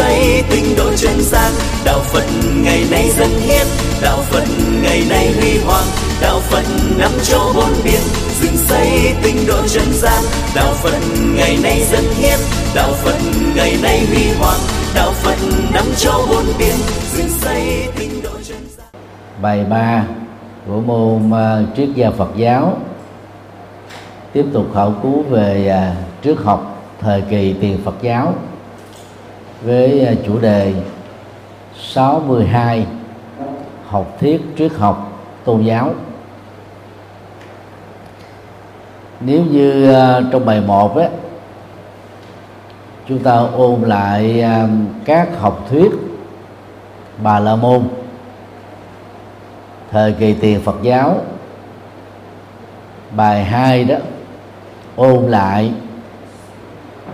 xây tinh độ chân gian đạo phật ngày nay dân hiến. Đạo phật ngày nay huy hoàng. Đạo phật năm châu bốn biển dựng xây tinh độ chân gian đạo phật ngày nay dân hiến. Đạo phật ngày nay huy hoàng. Đạo phật năm châu bốn biển dựng xây tinh độ chân gian bài ba của môn uh, triết gia Phật giáo. Tiếp tục khảo cứu về uh, trước học thời kỳ tiền Phật giáo với à, chủ đề 62 học thuyết triết học tôn giáo. Nếu như à, trong bài 1 á, chúng ta ôn lại à, các học thuyết bà la môn, thời kỳ tiền Phật giáo, bài 2 đó ôn lại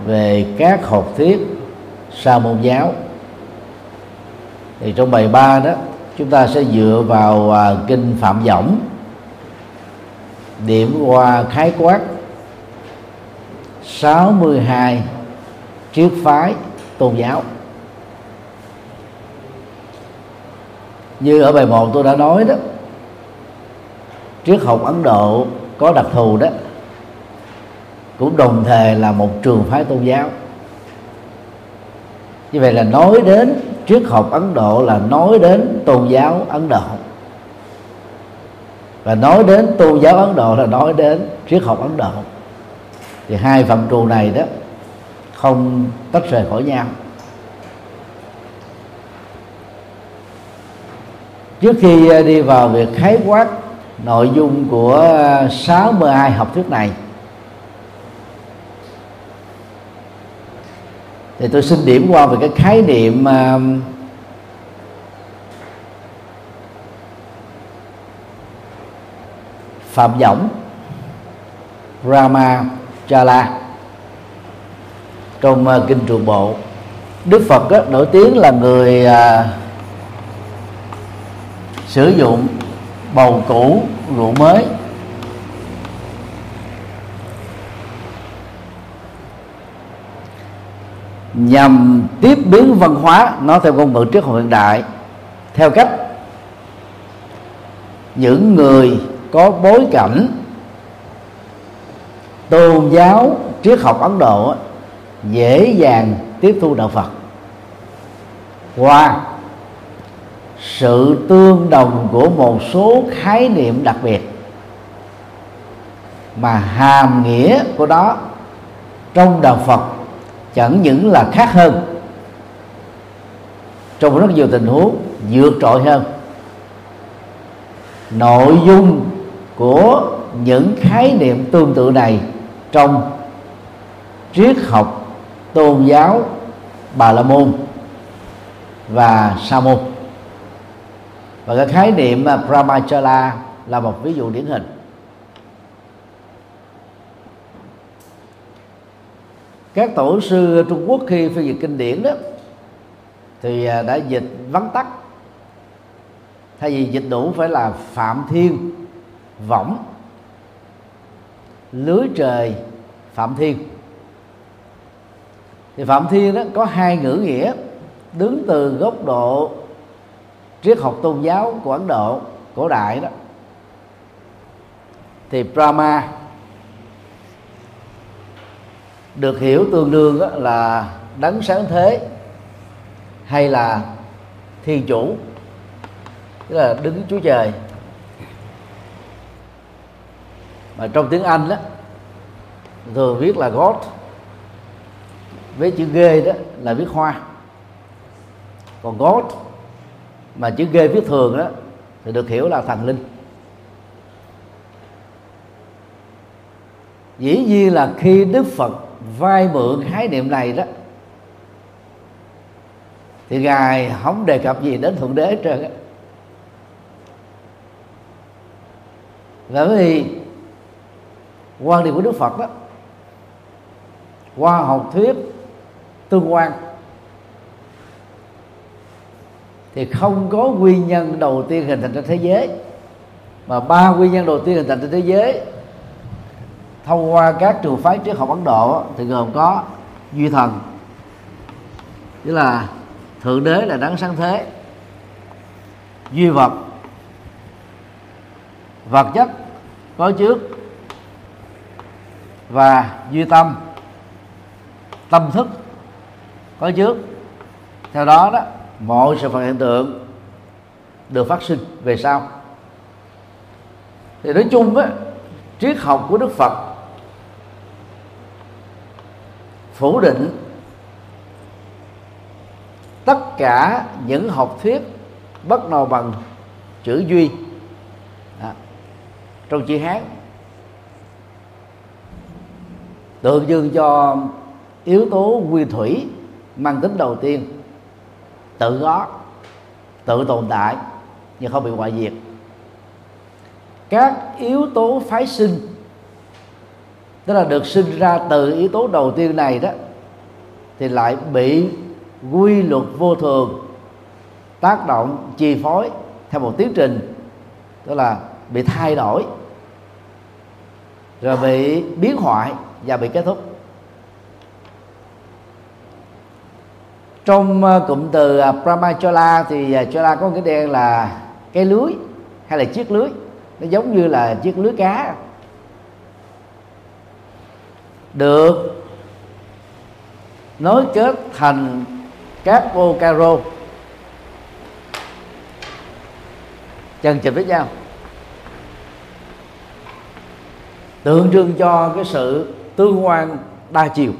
về các học thuyết sa môn giáo. Thì trong bài 3 đó chúng ta sẽ dựa vào à, kinh Phạm Võng điểm qua khái quát 62 triết phái tôn giáo. Như ở bài 1 tôi đã nói đó triết học Ấn Độ có đặc thù đó cũng đồng thời là một trường phái tôn giáo như vậy là nói đến triết học Ấn Độ là nói đến tôn giáo Ấn Độ. Và nói đến tôn giáo Ấn Độ là nói đến triết học Ấn Độ. Thì hai phạm trù này đó không tách rời khỏi nhau. Trước khi đi vào việc khái quát nội dung của 62 học thuyết này thì tôi xin điểm qua về cái khái niệm uh, phạm võng Rama Chala trong uh, kinh trường bộ Đức Phật đó, nổi tiếng là người uh, sử dụng bầu cũ rượu mới. Nhằm tiếp biến văn hóa nó theo ngôn ngữ triết học hiện đại. Theo cách, những người có bối cảnh tôn giáo triết học Ấn Độ dễ dàng tiếp thu đạo Phật. Qua sự tương đồng của một số khái niệm đặc biệt mà hàm nghĩa của đó trong đạo Phật chẳng những là khác hơn. Trong rất nhiều tình huống, vượt trội hơn. Nội dung của những khái niệm tương tự này trong triết học tôn giáo bà la môn và sa môn. Và cái khái niệm à, brahmachala là một ví dụ điển hình. Các tổ sư Trung Quốc khi phiên dịch kinh điển đó, thì à, đã dịch vắn tắt. Thay vì dịch đủ phải là phạm thiên, võng, lưới trời, phạm thiên. Thì phạm thiên đó có hai ngữ nghĩa, đứng từ góc độ triết học tôn giáo của ấn độ, cổ đại đó. Thì brahma được hiểu tương đương là đấng sáng thế hay là thiên chủ, tức là đứng chúa trời. Mà trong tiếng anh đó thường viết là god, với chữ g đó là viết hoa. Còn god, mà chữ ghê viết thường đó thì được hiểu là thần linh. Dĩ nhiên là khi đức phật vay mượn khái niệm này đó, thì ngài không đề cập gì đến thượng đế hết trơn á. Bởi vì quan điểm của đức phật đó qua học thuyết tương quan, thì không có nguyên nhân đầu tiên hình thành trên thế giới, mà ba nguyên nhân đầu tiên hình thành trên thế giới thông qua các trường phái triết học Ấn Độ thì gồm có duy thần. Tức là thượng đế là đấng sáng thế, duy vật. Vật chất có trước và duy tâm. Tâm thức có trước. Theo đó đó, mọi sự vật hiện tượng được phát sinh về sau. Thì nói chung á, triết học của đức phật phủ định tất cả những học thuyết bắt đầu bằng chữ duy. À, trong chữ hán tượng trưng cho yếu tố nguyên thủy mang tính đầu tiên tự có tự tồn tại nhưng không bị ngoại diệt. Các yếu tố phái sinh tức là được sinh ra từ yếu tố đầu tiên này đó, thì lại bị quy luật vô thường tác động, chi phối theo một tiến trình, tức là bị thay đổi, rồi bị biến hoại và bị kết thúc. Trong ờ, cụm từ ờ, Brahmachola thì ờ, chola có cái đen là cái lưới hay là chiếc lưới. Nó giống như là chiếc lưới cá được. Nối kết thành các ô caro chân chụp với nhau. Tượng trưng cho cái sự tương quan đa chiều.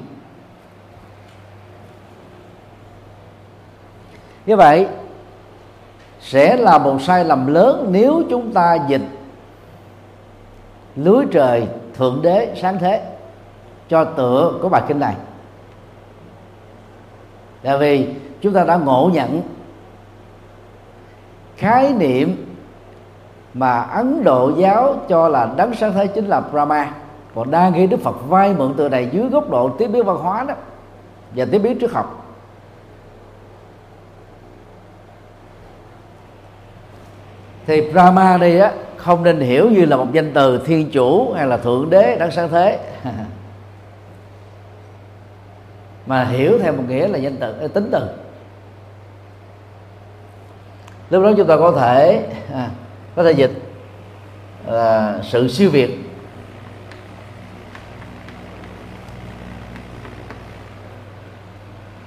Như vậy, sẽ là một sai lầm lớn nếu chúng ta dịch lưới trời thượng đế sáng thế cho tựa của bài kinh này. Tại vì chúng ta đã ngộ nhận khái niệm mà Ấn Độ giáo cho là đấng sáng thế chính là Brahma. Còn đang khi Đức Phật vay mượn từ này dưới góc độ tiếp biến văn hóa đó và tiếp biến trước học. Thì Brahma đây á, không nên hiểu như là một danh từ thiên chủ hay là thượng đế đấng sáng thế. mà hiểu theo một nghĩa là danh từ ờ, tính từ. Lúc đó chúng ta có thể à, có thể dịch là sự siêu việt.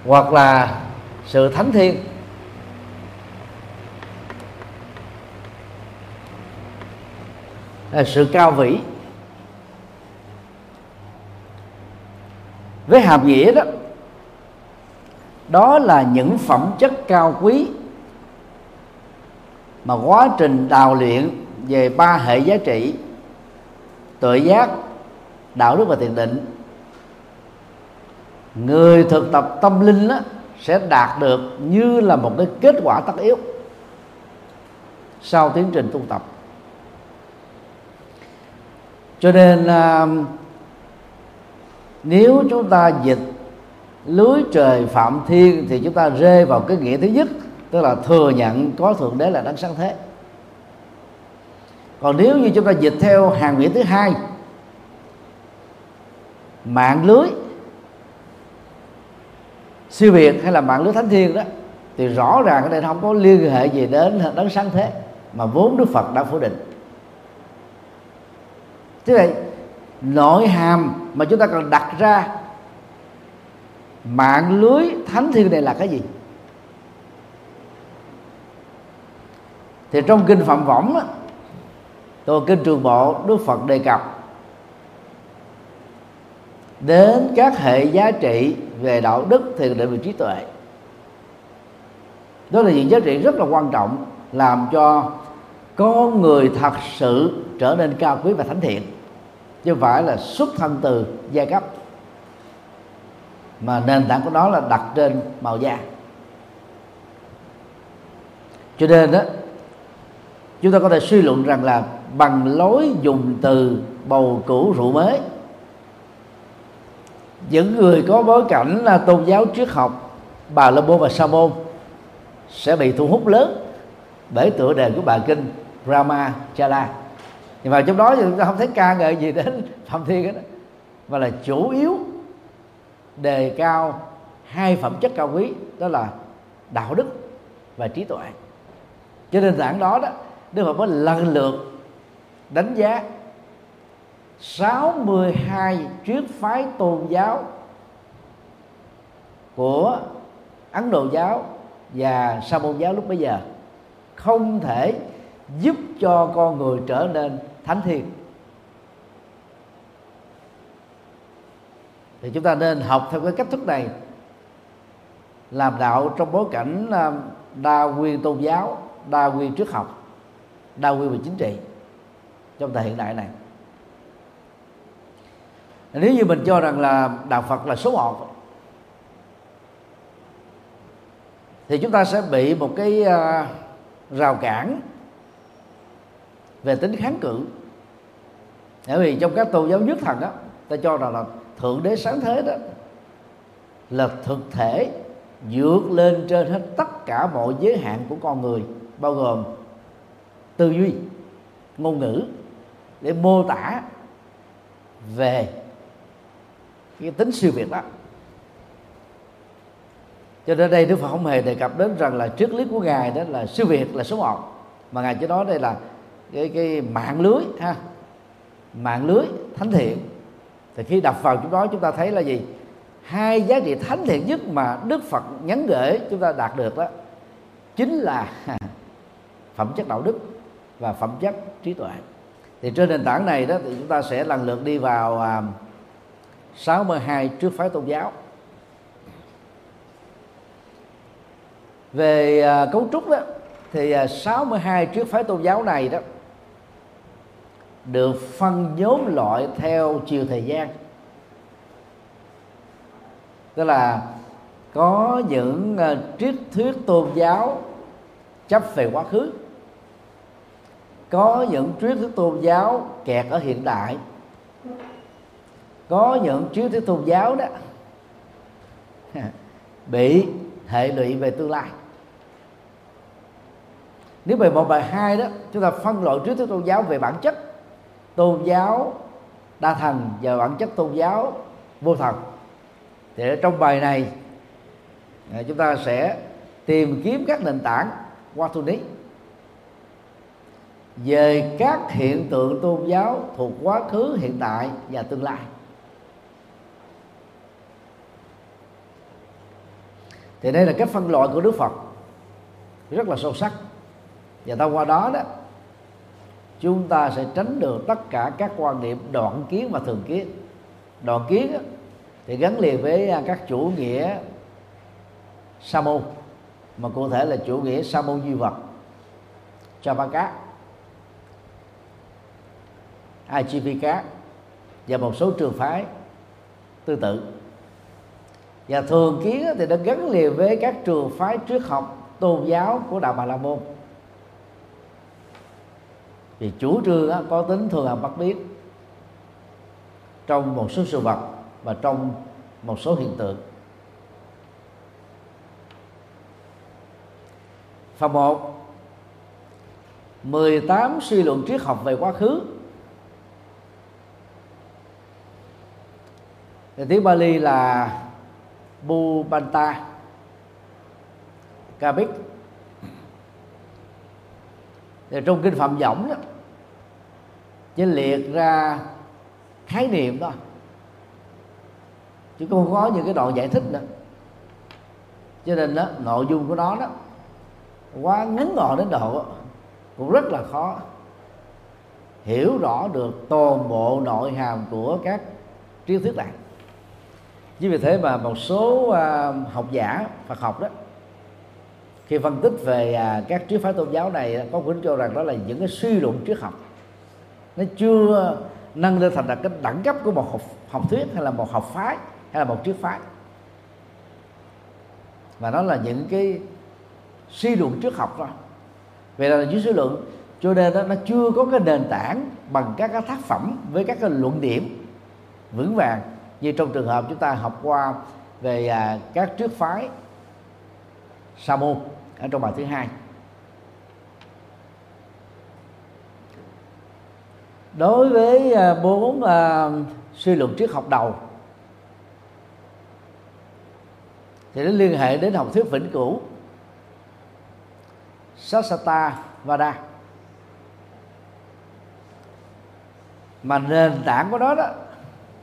Hoặc là sự thánh thiên là sự cao vĩ. Với hàm nghĩa đó đó là những phẩm chất cao quý. Mà quá trình đào luyện về ba hệ giá trị tự giác đạo đức và thiền định người thực tập tâm linh đó, sẽ đạt được như là một cái kết quả tất yếu sau tiến trình tu tập. Cho nên à, nếu chúng ta dịch lưới trời phạm thiên thì chúng ta rơi vào cái nghĩa thứ nhất, tức là thừa nhận có thượng đế là đấng sáng thế. Còn nếu như chúng ta dịch theo hàng nghĩa thứ hai, mạng lưới, siêu việt hay là mạng lưới thánh thiên đó, thì rõ ràng cái này không có liên hệ gì đến đấng sáng thế, mà vốn đức phật đã phủ định. Thế vậy, nội hàm mà chúng ta cần đặt ra mạng lưới thánh thiên này là cái gì? Thì trong kinh phạm võng á, tôi kinh trường bộ đức phật đề cập đến các hệ giá trị về đạo đức thiền định và trí tuệ. Đó là những giá trị rất là quan trọng làm cho con người thật sự trở nên cao quý và thánh thiện chứ không phải là xuất thân từ giai cấp mà nền tảng của nó là đặt trên màu da. Cho nên đó chúng ta có thể suy luận rằng là bằng lối dùng từ bầu cũ rượu mới. Những người có bối cảnh là tôn giáo triết học, bà la môn và sa môn sẽ bị thu hút lớn bởi tựa đề của bài kinh Rama Chala nhưng mà trong đó thì chúng ta không thấy ca ngợi gì đến phạm thiên hết đó mà là chủ yếu đề cao hai phẩm chất cao quý, đó là đạo đức và trí tuệ cho nên tảng đó đó, Đức Phật mới lần lượt đánh giá 62 triết phái tôn giáo của Ấn Độ giáo và Sa môn giáo lúc bấy giờ không thể giúp cho con người trở nên thánh thiện. Thì chúng ta nên học theo cái cách thức này. Làm đạo trong bối cảnh đa nguyên tôn giáo, đa nguyên triết học, đa nguyên về chính trị trong thời hiện đại này. Nếu như mình cho rằng là đạo Phật là số một, thì chúng ta sẽ bị một cái à, rào cản về tính kháng cự. Bởi vì trong các tôn giáo nhất thần đó ta cho rằng là thượng đế sáng thế đó là thực thể vượt lên trên hết tất cả mọi giới hạn của con người, bao gồm tư duy, ngôn ngữ, để mô tả về cái tính siêu việt đó. Cho nên đây Đức Phật không hề đề cập đến rằng là triết lý của ngài đó là siêu việt, là số một. Mà ngài chỉ nói đây là cái cái mạng lưới ha, mạng lưới thánh thiện thì khi đọc vào chúng đó chúng ta thấy là gì? Hai giá trị thánh thiện nhất mà Đức Phật nhắn gửi chúng ta đạt được đó chính là phẩm chất đạo đức và phẩm chất trí tuệ. Thì trên nền tảng này đó thì chúng ta sẽ lần lượt đi vào à, 62 trước phái tôn giáo. Về à, cấu trúc đó thì à, 62 trước phái tôn giáo này đó được phân nhóm loại theo chiều thời gian. Tức là có những uh, triết thuyết tôn giáo chấp về quá khứ. Có những triết thuyết tôn giáo kẹt ở hiện đại. Có những triết thuyết tôn giáo đó bị hệ lụy về tương lai. Nếu bài một bài hai đó chúng ta phân loại triết thuyết tôn giáo về bản chất tôn giáo đa thần và bản chất tôn giáo vô thần. Thì ở trong bài này à, chúng ta sẽ tìm kiếm các nền tảng qua tu ní. Về các hiện tượng tôn giáo thuộc quá khứ, hiện tại và tương lai. Thì đây là cách phân loại của đức phật. Rất là sâu sắc. Và thông qua đó đó chúng ta sẽ tránh được tất cả các quan niệm đoạn kiến và thường kiến. Đoạn kiến thì gắn liền với à, các chủ nghĩa sa môn, mà cụ thể là chủ nghĩa sa môn duy vật. Chavaka Ajivika và một số trường phái tương tự. Và thường kiến thì nó gắn liền với các trường phái triết học, tôn giáo của đạo Bà La Môn thì chủ trương có tính thường hằng bắt biết trong một số sự vật và trong một số hiện tượng. Phần 1 18 suy luận triết học về quá khứ. Thì tiếng Bali là Bubanta Kabik thì trong kinh phạm võng đó chỉ liệt ra khái niệm thôi, chứ không có những cái đoạn giải thích nữa. Cho nên đó nội dung của nó đó quá ngắn gọn đến độ cũng rất là khó. Hiểu rõ được toàn bộ nội hàm của các triết thuyết này chính vì thế mà một số à, học giả Phật học đó khi phân tích về à, các triết phái tôn giáo này có khuyến cho rằng đó là những cái suy luận triết học nó chưa nâng lên thành là cái đẳng cấp của một học, học thuyết hay là một học phái hay là một triết phái. Và nó là những cái suy luận trước học thôi. Vậy là những suy luận cho nên đó, nó chưa có cái nền tảng bằng các cái tác phẩm với các cái luận điểm vững vàng như trong trường hợp chúng ta học qua về à, các triết phái sa môn ở trong bài thứ hai. Đối với à, bốn à, uh, suy luận triết học đầu thì nó liên hệ đến học thuyết vĩnh cửu Sasata Vada. Mà nền tảng của đó đó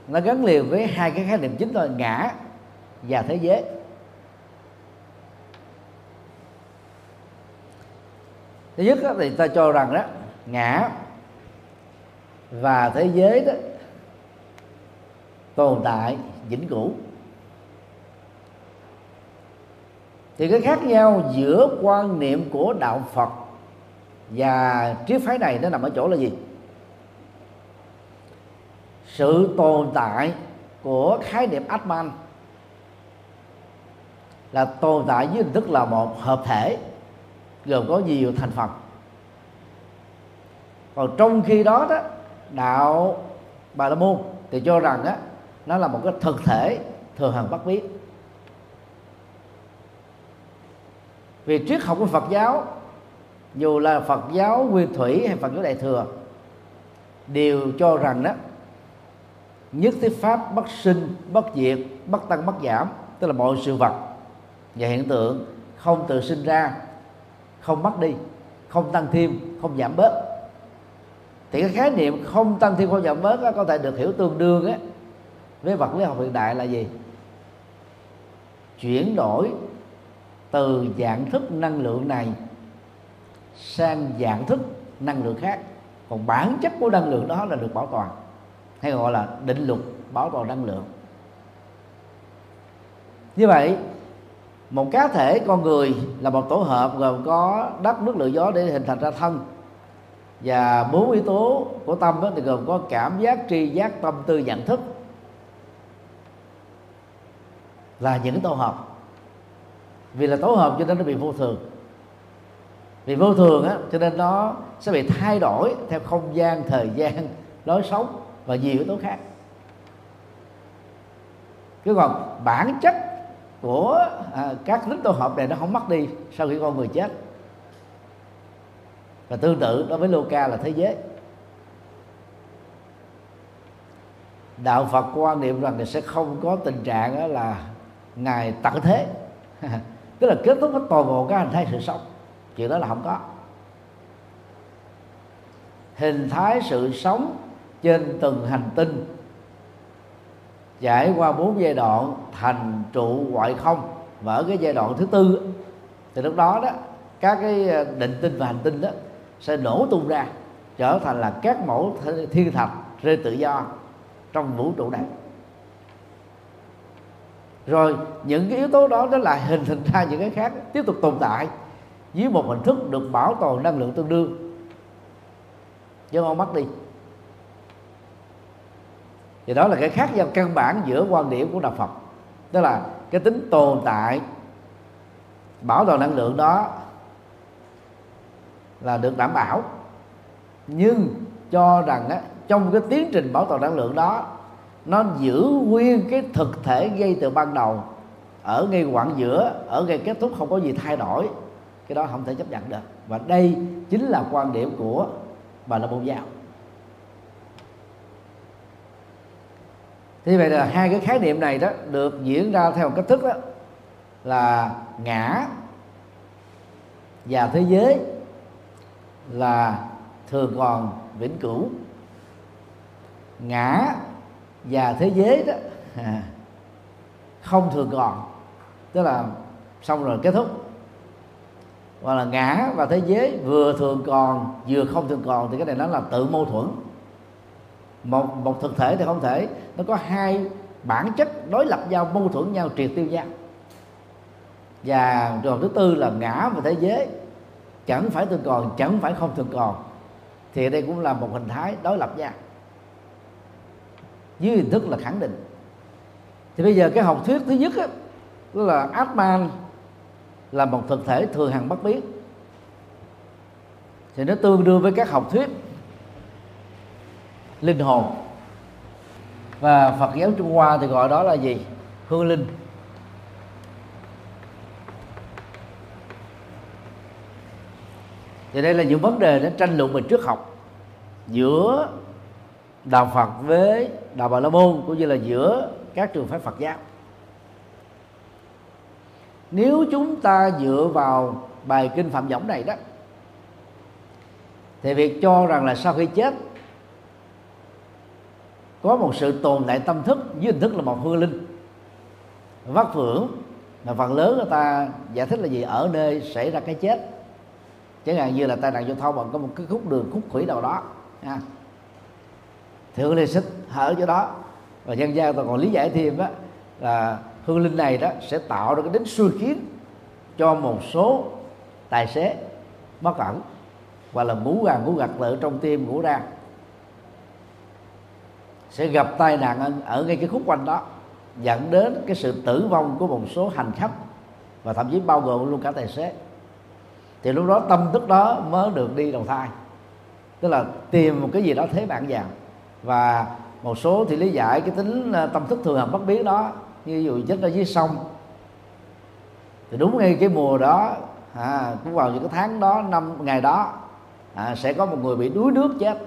nó gắn liền với hai cái khái niệm chính là ngã và thế giới. Thứ nhất đó, thì ta cho rằng đó ngã và thế giới đó tồn tại, vĩnh cửu. Thì cái khác nhau giữa quan niệm của đạo Phật và triết phái này nó nằm ở chỗ là gì? Sự tồn tại của khái niệm Atman là tồn tại dưới hình thức là một hợp thể, gồm có nhiều thành phần. Còn trong khi đó đó đạo bà la môn thì cho rằng á, nó là một cái thực thể thường hằng bất biến. Vì triết học của Phật giáo, dù là Phật giáo Nguyên Thủy hay Phật giáo Đại thừa, đều cho rằng đó nhất thiết pháp bất sinh, bất diệt, bất tăng, bất giảm, tức là mọi sự vật và hiện tượng không tự sinh ra, không mất đi, không tăng thêm, không giảm bớt thì cái khái niệm không tăng thêm không giảm bớt đó, có thể được hiểu tương đương á với vật lý học hiện đại là gì? Chuyển đổi từ dạng thức năng lượng này sang dạng thức năng lượng khác. Còn bản chất của năng lượng đó là được bảo toàn hay gọi là định luật bảo toàn năng lượng. Như vậy một cá thể con người là một tổ hợp gồm có đất nước lửa gió để hình thành ra thân và bốn yếu tố của tâm đó thì gồm có cảm giác tri giác tâm tư nhận thức. Là những tổ hợp. Vì là tổ hợp cho nên nó bị vô thường. Vì vô thường á cho nên nó sẽ bị thay đổi theo không gian thời gian lối sống và nhiều yếu tố khác. Chứ còn bản chất của à, các nước tổ hợp này nó không mất đi sau khi con người chết và tương tự đối với Luca là thế giới. Đạo Phật quan niệm rằng là sẽ không có tình trạng là ngài tận thế. Tức là kết thúc hết toàn bộ các hình thái sự sống. Chuyện đó là không có. Hình thái sự sống trên từng hành tinh trải qua bốn giai đoạn thành trụ ngoại không. Và ở cái giai đoạn thứ tư thì lúc đó đó, các cái ờ, định tinh và hành tinh đó sẽ nổ tung ra, trở thành là các mẫu thiên thạch rơi tự do trong vũ trụ này. Rồi, những cái yếu tố đó nó lại hình thành ra những cái khác tiếp tục tồn tại dưới một hình thức được bảo toàn năng lượng tương đương. Chứ không mất đi. Thì đó là cái khác nhau căn bản giữa quan điểm của đạo Phật. Tức là cái tính tồn tại, bảo toàn năng lượng đó là được đảm bảo. Nhưng cho rằng á, trong cái tiến trình bảo toàn năng lượng đó nó giữ nguyên cái thực thể gây từ ban đầu ở ngay quãng giữa ở ngay kết thúc không có gì thay đổi. Cái đó không thể chấp nhận được. Và đây chính là quan điểm của bà la môn giáo. Thì vậy là hai cái khái niệm này đó được diễn ra theo cách thức đó là ngã và thế giới là thường còn vĩnh cửu. Ngã và thế giới đó à, không thường còn. Tức là xong rồi kết thúc. Hoặc là ngã và thế giới vừa thường còn vừa không thường còn thì cái này nó là tự mâu thuẫn. Một một thực thể thì không thể. Nó có hai bản chất đối lập nhau mâu thuẫn nhau triệt tiêu nhau. Và trường thứ tư là ngã và thế giới chẳng phải thường còn chẳng phải không thường còn. Thì đây cũng là một hình thái đối lập nhau dưới hình thức là khẳng định. Thì bây giờ cái học thuyết thứ nhất á, là Atman là một thực thể thường hằng bất biến. Thì nó tương đương với các học thuyết linh hồn. Và Phật giáo Trung Hoa thì gọi đó là gì? Hương linh. Thì đây là những vấn đề nó tranh luận về trước học giữa đạo Phật với đạo Bà La Môn, cũng như là giữa các trường phái Phật giáo. Nếu chúng ta dựa vào bài kinh Phạm Võng này đó, thì việc cho rằng là sau khi chết, có một sự tồn tại tâm thức với hình thức là một hương linh. Vắt phưởng mà phần lớn người ta giải thích là gì? Ở nơi xảy ra cái chết chẳng hạn như là tai nạn giao thông bằng có một cái khúc đường, khúc khủy nào đó à. thì hương linh xích hở chỗ đó. Và dân gian ta còn lý giải thêm đó là hương linh này đó sẽ tạo ra cái đến xui khiến cho một số tài xế bất cẩn hoặc là ngủ gà, ngủ gật lợ trong tim ngủ ra. Sẽ gặp tai nạn ở ngay cái khúc quanh đó, dẫn đến cái sự tử vong của một số hành khách và thậm chí bao gồm luôn cả tài xế thì lúc đó tâm thức đó mới được đi đầu thai. Tức là tìm một cái gì đó thế bản vào và một số thì lý giải cái tính à, tâm thức thường hợp bất biến đó như dụ chết ở dưới sông. Thì đúng ngay cái mùa đó à, cũng vào những cái tháng đó năm ngày đó à, sẽ có một người bị đuối nước chết.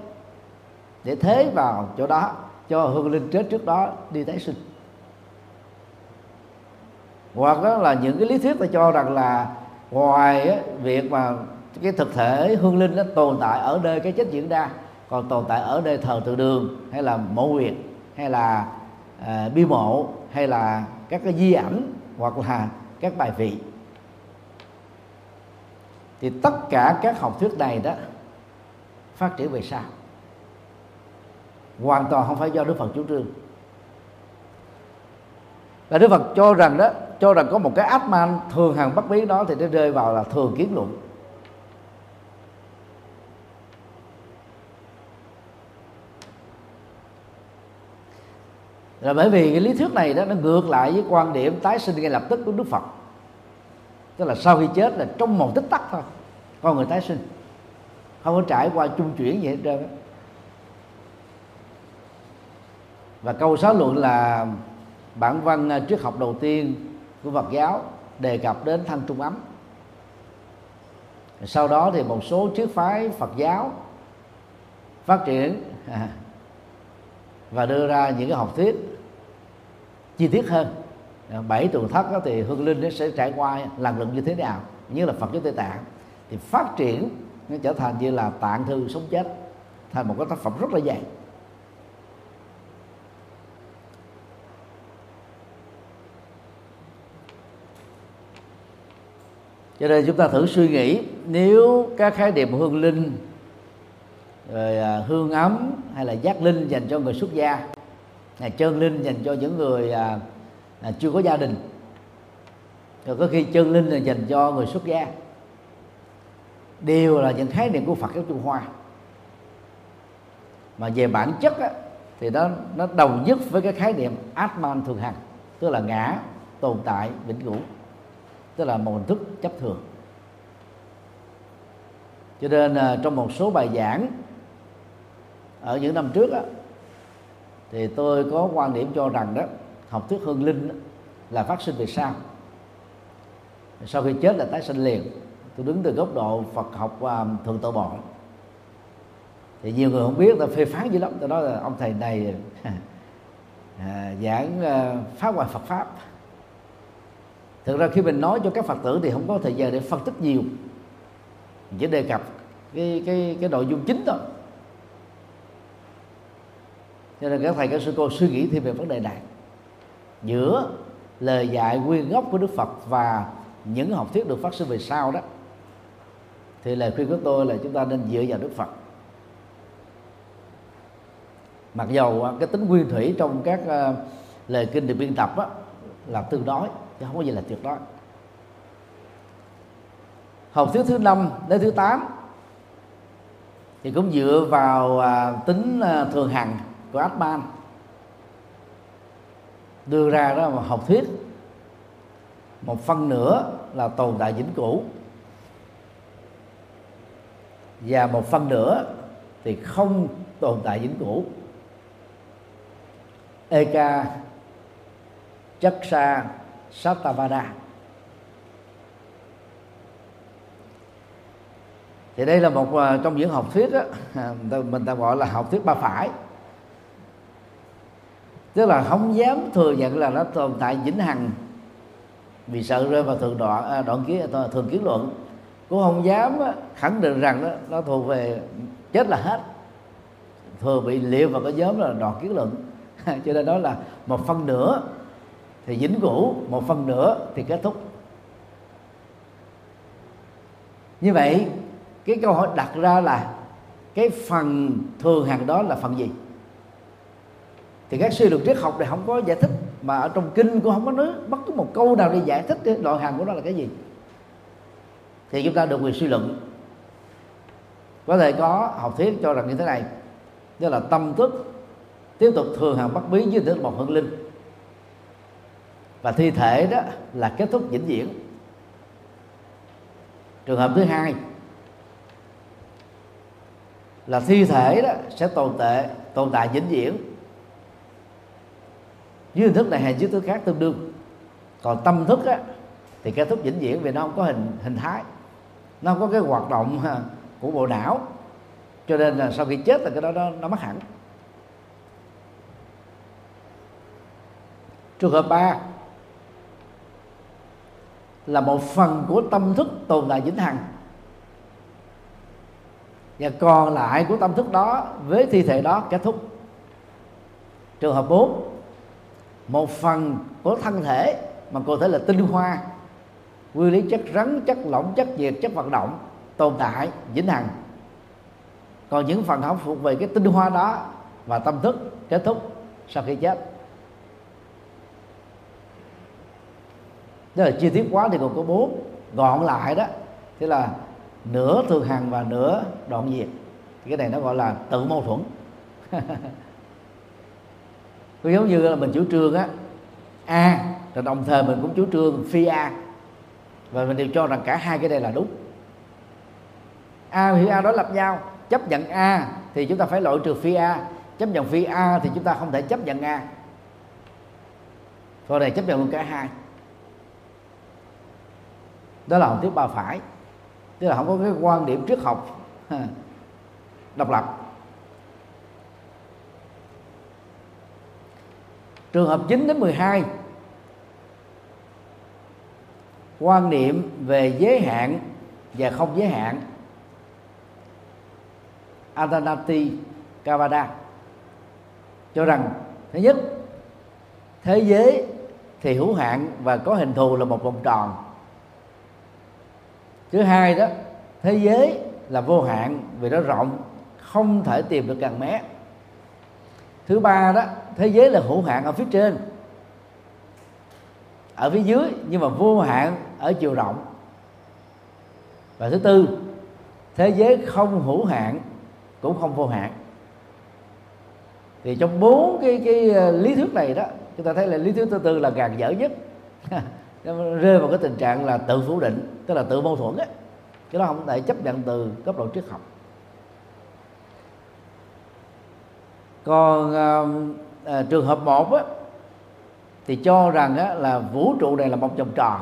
Để thế vào chỗ đó cho hương linh chết trước đó đi tái sinh. Hoặc đó là những cái lý thuyết ta cho rằng là ngoài á, việc mà cái thực thể hương linh nó tồn tại ở nơi cái chết diễn ra còn tồn tại ở nơi thờ tự đường hay là mộ huyệt hay là à, bi mộ hay là các cái di ảnh hoặc là các bài vị. Thì tất cả các học thuyết này đó phát triển về sau. Hoàn toàn không phải do đức phật chủ trương. Là đức phật cho rằng đó cho rằng có một cái ác man thường hằng bất biến đó thì nó rơi vào là thường kiến luận. Là bởi vì cái lý thuyết này đó, nó ngược lại với quan điểm tái sinh ngay lập tức của đức phật. Tức là sau khi chết là trong một tích tắc thôi, con người tái sinh. Không có trải qua chung chuyển gì hết trơn và câu xá luận là bản văn à, triết học đầu tiên của Phật giáo đề cập đến thân trung ấm. Sau đó thì một số triết phái Phật giáo phát triển và đưa ra những cái học thuyết chi tiết hơn. Bảy tuần thất thì hương linh nó sẽ trải qua lần lượt như thế nào, như là Phật giáo Tây Tạng, thì phát triển nó trở thành như là tạng thư sống chết. Thành một cái tác phẩm rất là dày. Cho nên chúng ta thử suy nghĩ nếu các khái niệm hương linh rồi à, hương ấm hay là giác linh dành cho người xuất gia là chân linh dành cho những người à, à, chưa có gia đình rồi có khi chân linh là dành cho người xuất gia đều là những khái niệm của Phật giáo Trung Hoa. Mà về bản chất á, thì nó nó đồng nhất với cái khái niệm Atman thường hằng tức là ngã tồn tại vĩnh cửu tức là một hình thức chấp thường. Cho nên à, trong một số bài giảng ở những năm trước á, thì tôi có quan điểm cho rằng đó học thuyết hương linh đó, là phát sinh về sau. Sau khi chết là tái sinh liền tôi đứng từ góc độ Phật học và thượng tự bọn thì nhiều người không biết ta phê phán dữ lắm tôi nói là ông thầy này à, giảng à, phá hoại Phật pháp thực ra khi mình nói cho các phật tử thì không có thời gian để phân tích nhiều. Chỉ đề cập cái cái cái nội dung chính thôi. Cho nên các thầy các sư cô suy nghĩ thêm về vấn đề này. Giữa lời dạy nguyên gốc của đức phật và những học thuyết được phát sinh về sau đó thì lời khuyên của tôi là chúng ta nên dựa vào đức phật. Mặc dầu cái tính nguyên thủy trong các ờ, lời kinh được biên tập á, là tương đối chứ không có gì là tuyệt đối. Học thuyết thứ năm đến thứ tám thì cũng dựa vào à, tính à, thường hằng của Atman đưa ra đó một học thuyết một phân nửa là tồn tại vĩnh cửu. Và một phân nửa thì không tồn tại vĩnh cửu. Eka chất Satavada. Thì đây là một ờ, trong những học thuyết đó, à, mình ta gọi là học thuyết ba phải. Tức là không dám thừa nhận là nó tồn tại vĩnh hằng vì sợ rơi vào thường đoạn à, đoạn kiến à, thường kiến luận. Cũng không dám khẳng định rằng đó nó thuộc về chết là hết. Thường bị liệu vào cái nhóm là đoạn kiến luận. Cho nên đó là một phân nửa thì dính cửu một phần nữa thì kết thúc. Như vậy, cái câu hỏi đặt ra là cái phần thường hàng đó là phần gì? Thì các suy luận triết học này không có giải thích, mà ở trong kinh cũng không có nói bất cứ một câu nào để giải thích cái loại hàng của nó là cái gì. Thì chúng ta được quyền suy luận. Có thể có học thuyết cho rằng như thế này đó là tâm thức tiếp tục thường hàng bất biến dưới thức một hương linh và thi thể đó là kết thúc vĩnh viễn. Trường hợp thứ hai là thi thể đó sẽ tồn tại tồn tại vĩnh viễn. Dưới hình thức này hay dưới thứ khác tương đương. Còn tâm thức á, thì kết thúc vĩnh viễn vì nó không có hình hình thái. Nó không có cái hoạt động của bộ não. Cho nên là sau khi chết là cái đó nó, nó mất hẳn. Trường hợp ba là một phần của tâm thức tồn tại vĩnh hằng. Và còn lại của tâm thức đó, với thi thể đó kết thúc. Trường hợp 4 một phần của thân thể mà cụ thể là tinh hoa, nguyên lý chất rắn, chất lỏng, chất nhiệt, chất vận động tồn tại vĩnh hằng. Còn những phần không thuộc về cái tinh hoa đó và tâm thức kết thúc sau khi chết. Tức là chi tiết quá thì còn có bốn, gọn lại đó. Thế là nửa thường hằng và nửa đoạn diệt. Cái này nó gọi là tự mâu thuẫn. Cũng giống như là mình chủ trương á. A, rồi đồng thời mình cũng chủ trương phi a. Và mình đều cho rằng cả hai cái này là đúng. A và phi a đối lập nhau. Chấp nhận a thì chúng ta phải loại trừ phi a. Chấp nhận phi a thì chúng ta không thể chấp nhận a. Còn này, chấp nhận luôn cả hai đó là học thuyết ba phải. Tức là không có cái quan điểm triết học độc lập. Trường hợp 9 đến 12 quan niệm về giới hạn và không giới hạn. Antanati Kavada cho rằng, thứ nhất, thế giới thì hữu hạn và có hình thù là một vòng tròn thứ hai đó, thế giới là vô hạn vì nó rộng, không thể tìm được càng mé. Thứ ba đó, thế giới là hữu hạn ở phía trên. Ở phía dưới, nhưng mà vô hạn ở chiều rộng. Và thứ tư, thế giới không hữu hạn cũng không vô hạn. Thì trong bốn cái cái ờ, lý thuyết này đó, chúng ta thấy là lý thuyết thứ tư là càng dở nhất. nó rơi vào cái tình trạng là tự phủ định tức là tự mâu thuẫn á. Cái đó không thể chấp nhận từ cấp độ triết học. Còn à, à, trường hợp một á, thì cho rằng á, là vũ trụ này là một vòng tròn.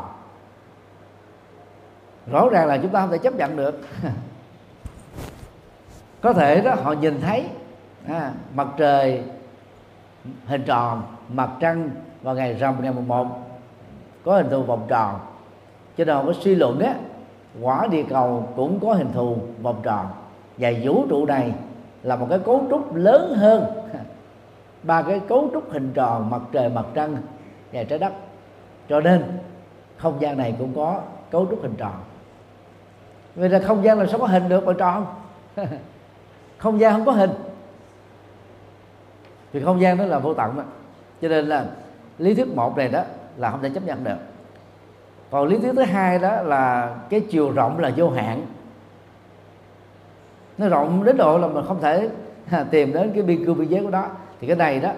Rõ ràng là chúng ta không thể chấp nhận được. Có thể đó họ nhìn thấy à, mặt trời hình tròn mặt trăng vào ngày rằm ngày mùng một có hình thù vòng tròn. Cho nên có suy luận á, quả địa cầu cũng có hình thù vòng tròn. Và vũ trụ này là một cái cấu trúc lớn hơn ba cái cấu trúc hình tròn mặt trời, mặt trăng và trái đất. Cho nên, không gian này cũng có cấu trúc hình tròn. Vì là không gian làm sao có hình được mà tròn? Không gian không có hình. Vì không gian đó là vô tận mà. Cho nên là lý thuyết một này đó là không thể chấp nhận được. Còn lý thuyết thứ hai đó là cái chiều rộng là vô hạn. Nó rộng đến độ là mình không thể tìm đến cái biên cương biên giới của đó thì cái này đó,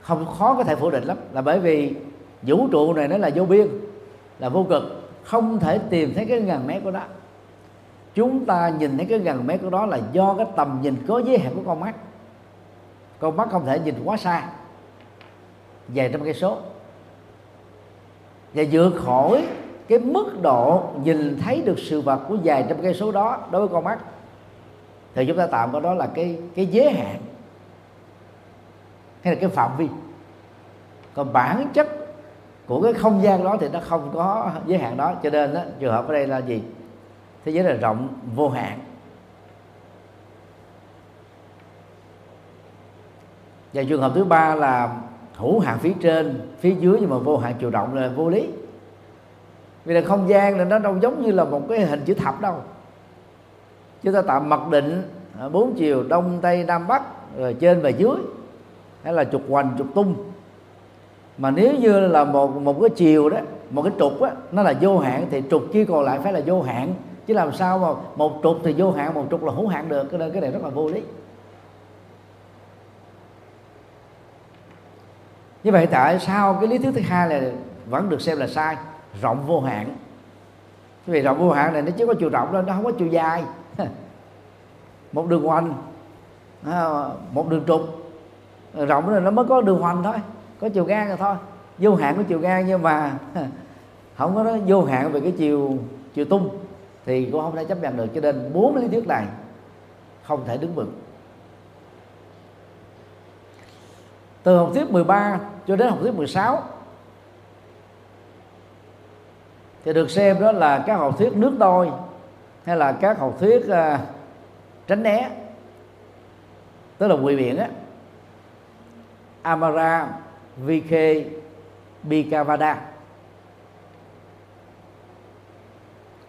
không khó có thể phủ định lắm. Là bởi vì vũ trụ này nó là vô biên, là vô cực, không thể tìm thấy cái ngàn mét của đó chúng ta nhìn thấy cái ngàn mét của đó là do cái tầm nhìn có giới hạn của con mắt con mắt không thể nhìn quá xa. Vài trăm cây số. Và vượt khỏi cái mức độ nhìn thấy được sự vật của vài trăm cây số đó đối với con mắt thì chúng ta tạm coi đó là cái cái giới hạn hay là cái phạm vi. Còn bản chất của cái không gian đó thì nó không có giới hạn đó cho nên đó, trường hợp ở đây là gì? Thế giới là rộng vô hạn. Và trường hợp thứ ba là hữu hạn phía trên, phía dưới nhưng mà vô hạn chiều rộng là vô lý. Vì là không gian là nó đâu giống như là một cái hình chữ thập đâu. Chúng ta tạm mặc định à, bốn chiều, đông, tây, nam, bắc, rồi trên và dưới, hay là trục hoành, trục tung. Mà nếu như là một một cái chiều đó, một cái trục á, nó là vô hạn thì trục kia còn lại phải là vô hạn. Chứ làm sao mà một trục thì vô hạn, một trục là hữu hạn được, cái này cái này rất là vô lý. Như vậy tại sao cái lý thuyết thứ hai là vẫn được xem là sai? Rộng vô hạn. Vì rộng vô hạn này nó chỉ có chiều rộng thôi, nó không có chiều dài. Một đường hoành à, một đường trục. Rộng rồi nó mới có đường hoành thôi, có chiều ngang rồi thôi. Vô hạn có chiều ngang nhưng mà không có nó vô hạn về cái chiều chiều tung thì cũng không thể chấp nhận được. Cho nên bốn lý thuyết này không thể đứng vững. Từ học thuyết 13 cho đến học thuyết 16 thì được xem đó là các học thuyết nước đôi hay là các học thuyết uh, tránh né. Tức là quỳ biển á Amara VK Bikavada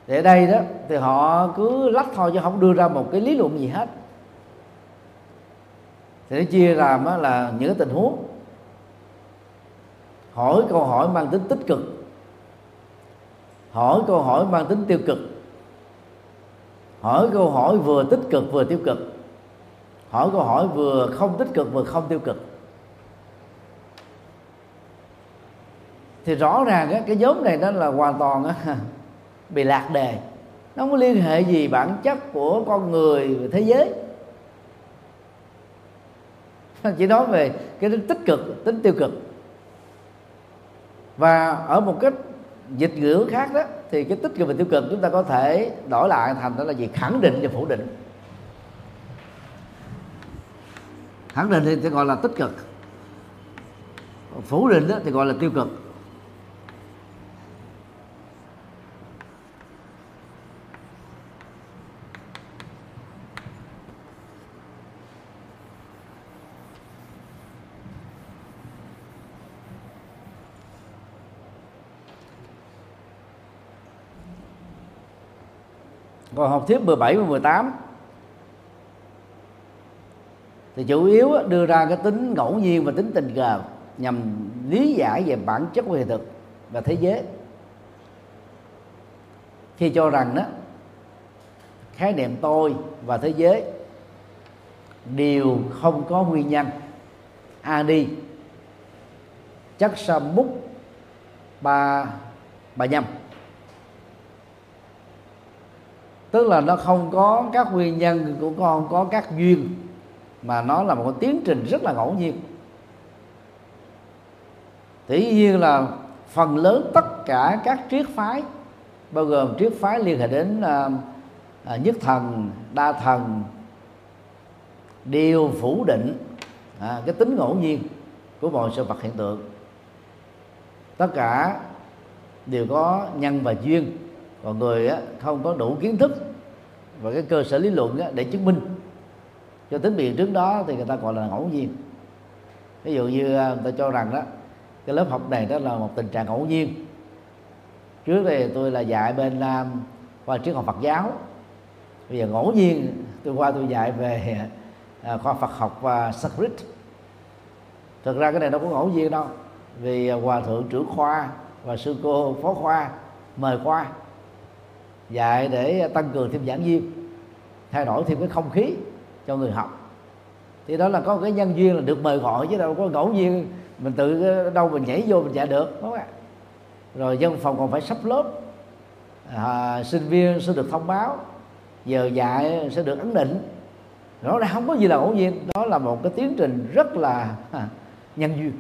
để đây đó thì họ cứ lách thôi chứ không đưa ra một cái lý luận gì hết thì nó chia làm đó là những cái tình huống. Hỏi câu hỏi mang tính tích cực. Hỏi câu hỏi mang tính tiêu cực. Hỏi câu hỏi vừa tích cực vừa tiêu cực. Hỏi câu hỏi vừa không tích cực vừa không tiêu cực. Thì rõ ràng á, cái nhóm này nó là hoàn toàn á, bị lạc đề. Nó không có liên hệ gì bản chất của con người thế giới chỉ nói về cái tính tích cực, tính tiêu cực. Và ở một cái dịch ngữ khác đó, thì cái tích cực và tiêu cực chúng ta có thể đổi lại thành đó là gì? Khẳng định và phủ định. Khẳng định thì gọi là tích cực. Phủ định đó thì gọi là tiêu cực còn học thuyết 17 và 18 thì chủ yếu đưa ra cái tính ngẫu nhiên và tính tình cờ nhằm lý giải về bản chất của hiện thực và thế giới. Khi cho rằng đó khái niệm tôi và thế giới đều không có nguyên nhân, a đi, chắc sa múc ba ba nhâm. Tức là nó không có các nguyên nhân của con có các duyên mà nó là một cái tiến trình rất là ngẫu nhiên. Tỷ nhiên là phần lớn tất cả các triết phái bao gồm triết phái liên hệ đến à, à, nhất thần đa thần đều phủ định à, cái tính ngẫu nhiên của mọi sự vật hiện tượng tất cả đều có nhân và duyên còn người á, không có đủ kiến thức và cái cơ sở lý luận á, để chứng minh. Cho tính biện trước đó thì người ta gọi là ngẫu nhiên. Ví dụ như à, người ta cho rằng đó cái lớp học này đó là một tình trạng ngẫu nhiên. Trước đây tôi là dạy bên nam khoa triết học Phật giáo. Bây giờ ngẫu nhiên tôi qua tôi dạy về à, khoa Phật học và Sanskrit. Thực ra cái này đâu có ngẫu nhiên đâu vì hòa thượng trưởng khoa và sư cô phó khoa mời khoa dạy để tăng cường thêm giảng viên thay đổi thêm cái không khí cho người học. Thì đó là có cái nhân duyên là được mời gọi chứ đâu có ngẫu nhiên mình tự đâu mình nhảy vô mình dạy được đúng không ạ? Rồi dân phòng còn phải sắp lớp. À, sinh viên sẽ được thông báo giờ dạy sẽ được ấn định. Rõ ràng không có gì là ngẫu nhiên đó là một cái tiến trình rất là à, nhân duyên.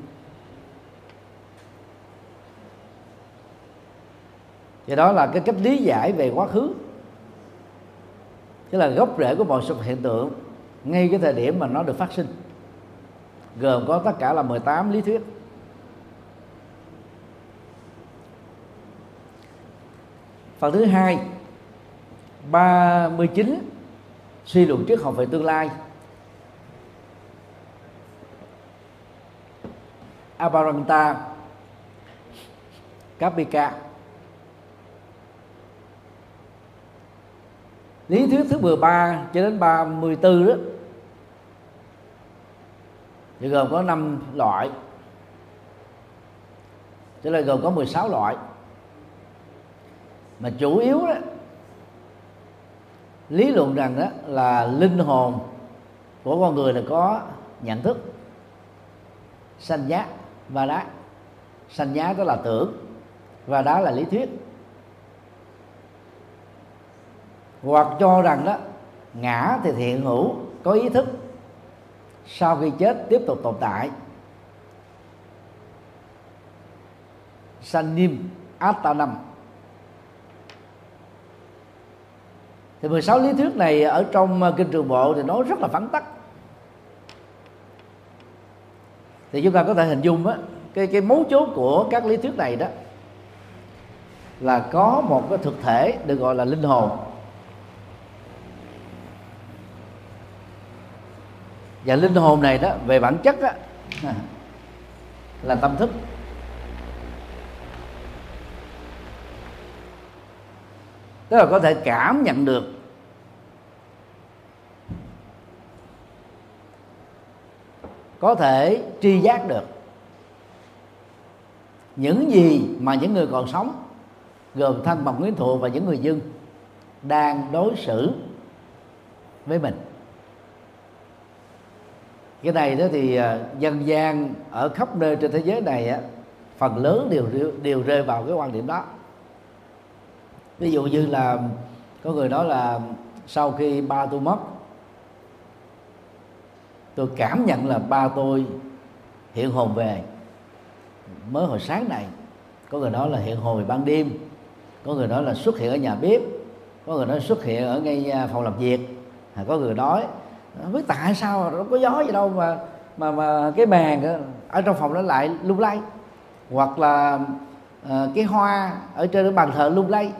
Thì đó là cái cách lý giải về quá khứ. Tức là gốc rễ của mọi sự hiện tượng, ngay cái thời điểm mà nó được phát sinh, gồm có tất cả là 18 lý thuyết. Phần thứ hai 39 suy luận triết học về tương lai. Aparanta Kapika lý thuyết thứ 13 cho đến 34 đó. Thì gồm có 5 loại. Tức là gồm có 16 loại. Mà chủ yếu đó, lý luận rằng đó là linh hồn của con người là có nhận thức, sanh giác và đá. Sanh giác đó là tưởng và đó là lý thuyết. Hoặc cho rằng đó, ngã thì thiện hữu, có ý thức. Sau khi chết, tiếp tục tồn tại. Sanh nim năm thì 16 lý thuyết này ở trong ờ, kinh trường bộ thì nói rất là phản tắc. Thì chúng ta có thể hình dung á, cái cái mấu chốt của các lý thuyết này đó là có một cái thực thể được gọi là linh hồn. Và linh hồn này đó về bản chất đó, là tâm thức. Tức là có thể cảm nhận được. Có thể tri giác được. Những gì mà những người còn sống gồm thân bằng nguyễn thụ và những người dân đang đối xử với mình cái này đó thì à, dân gian ở khắp nơi trên thế giới này á, phần lớn đều đều rơi vào cái quan điểm đó. Ví dụ như là có người nói là sau khi ba tôi mất, tôi cảm nhận là ba tôi hiện hồn về. Mới hồi sáng này, có người nói là hiện hồn ban đêm, có người nói là xuất hiện ở nhà bếp, có người nói xuất hiện ở ngay à, phòng làm việc. À, có người nói không biết tại sao nó có gió gì đâu mà mà mà cái bàn ở trong phòng nó lại lung lay. Hoặc là uh, cái hoa ở trên cái bàn thờ lung lay.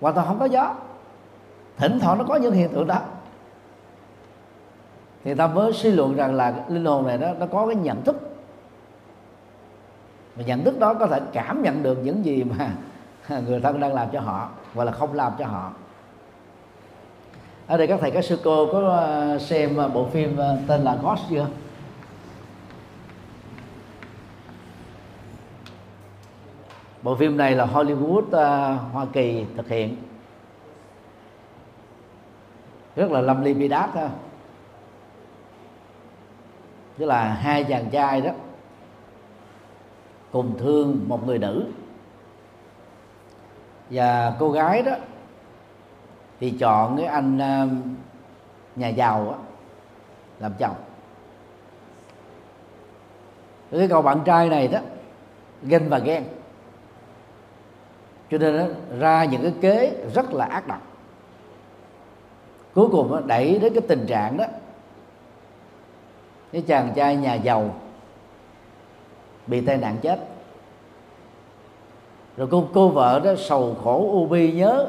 Hoàn toàn không có gió. Thỉnh thoảng nó có những hiện tượng đó. Thì ta mới suy luận rằng là linh hồn này nó nó có cái nhận thức. Và nhận thức đó có thể cảm nhận được những gì mà người thân đang làm cho họ hoặc là không làm cho họ ở đây các thầy các sư cô có ờ, xem ờ, bộ phim ờ, tên là Ghost chưa? Bộ phim này là Hollywood uh, Hoa Kỳ thực hiện. Rất là lâm ly bi đát ha. Tức là hai chàng trai đó cùng thương một người nữ. Và cô gái đó thì chọn cái anh ờ, nhà giàu đó, làm chồng. Cái cậu bạn trai này đó ghen và ghen. Cho nên đó, ra những cái kế rất là ác độc. Cuối cùng nó đẩy đến cái tình trạng đó cái chàng trai nhà giàu bị tai nạn chết. Rồi cô cô vợ đó sầu khổ u bi nhớ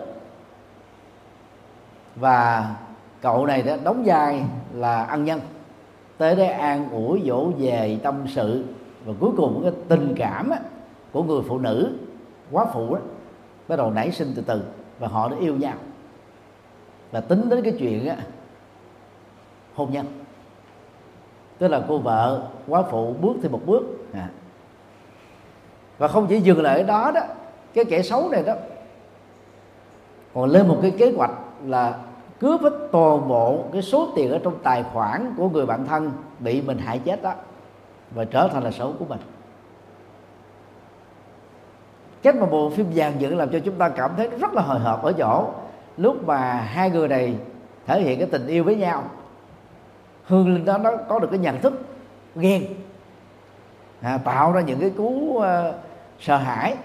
và cậu này đó đóng vai là ăn nhân. Tới đây an ủi dỗ về tâm sự. Và cuối cùng cái tình cảm á, của người phụ nữ quá phụ đó bắt đầu nảy sinh từ từ. Và họ đã yêu nhau. Và tính đến cái chuyện á, hôn nhân. Tức là cô vợ quá phụ bước thêm một bước. À. và không chỉ dừng lại ở đó đó cái kẻ xấu này đó còn lên một cái kế hoạch là cướp hết toàn bộ cái số tiền ở trong tài khoản của người bạn thân bị mình hại chết đó và trở thành là xấu của mình. Cách mà bộ phim dàn dựng làm cho chúng ta cảm thấy rất là hồi hộp ở chỗ lúc mà hai người này thể hiện cái tình yêu với nhau hương linh đó nó có được cái nhận thức ghen à, tạo ra những cái cú uh, sợ hãi.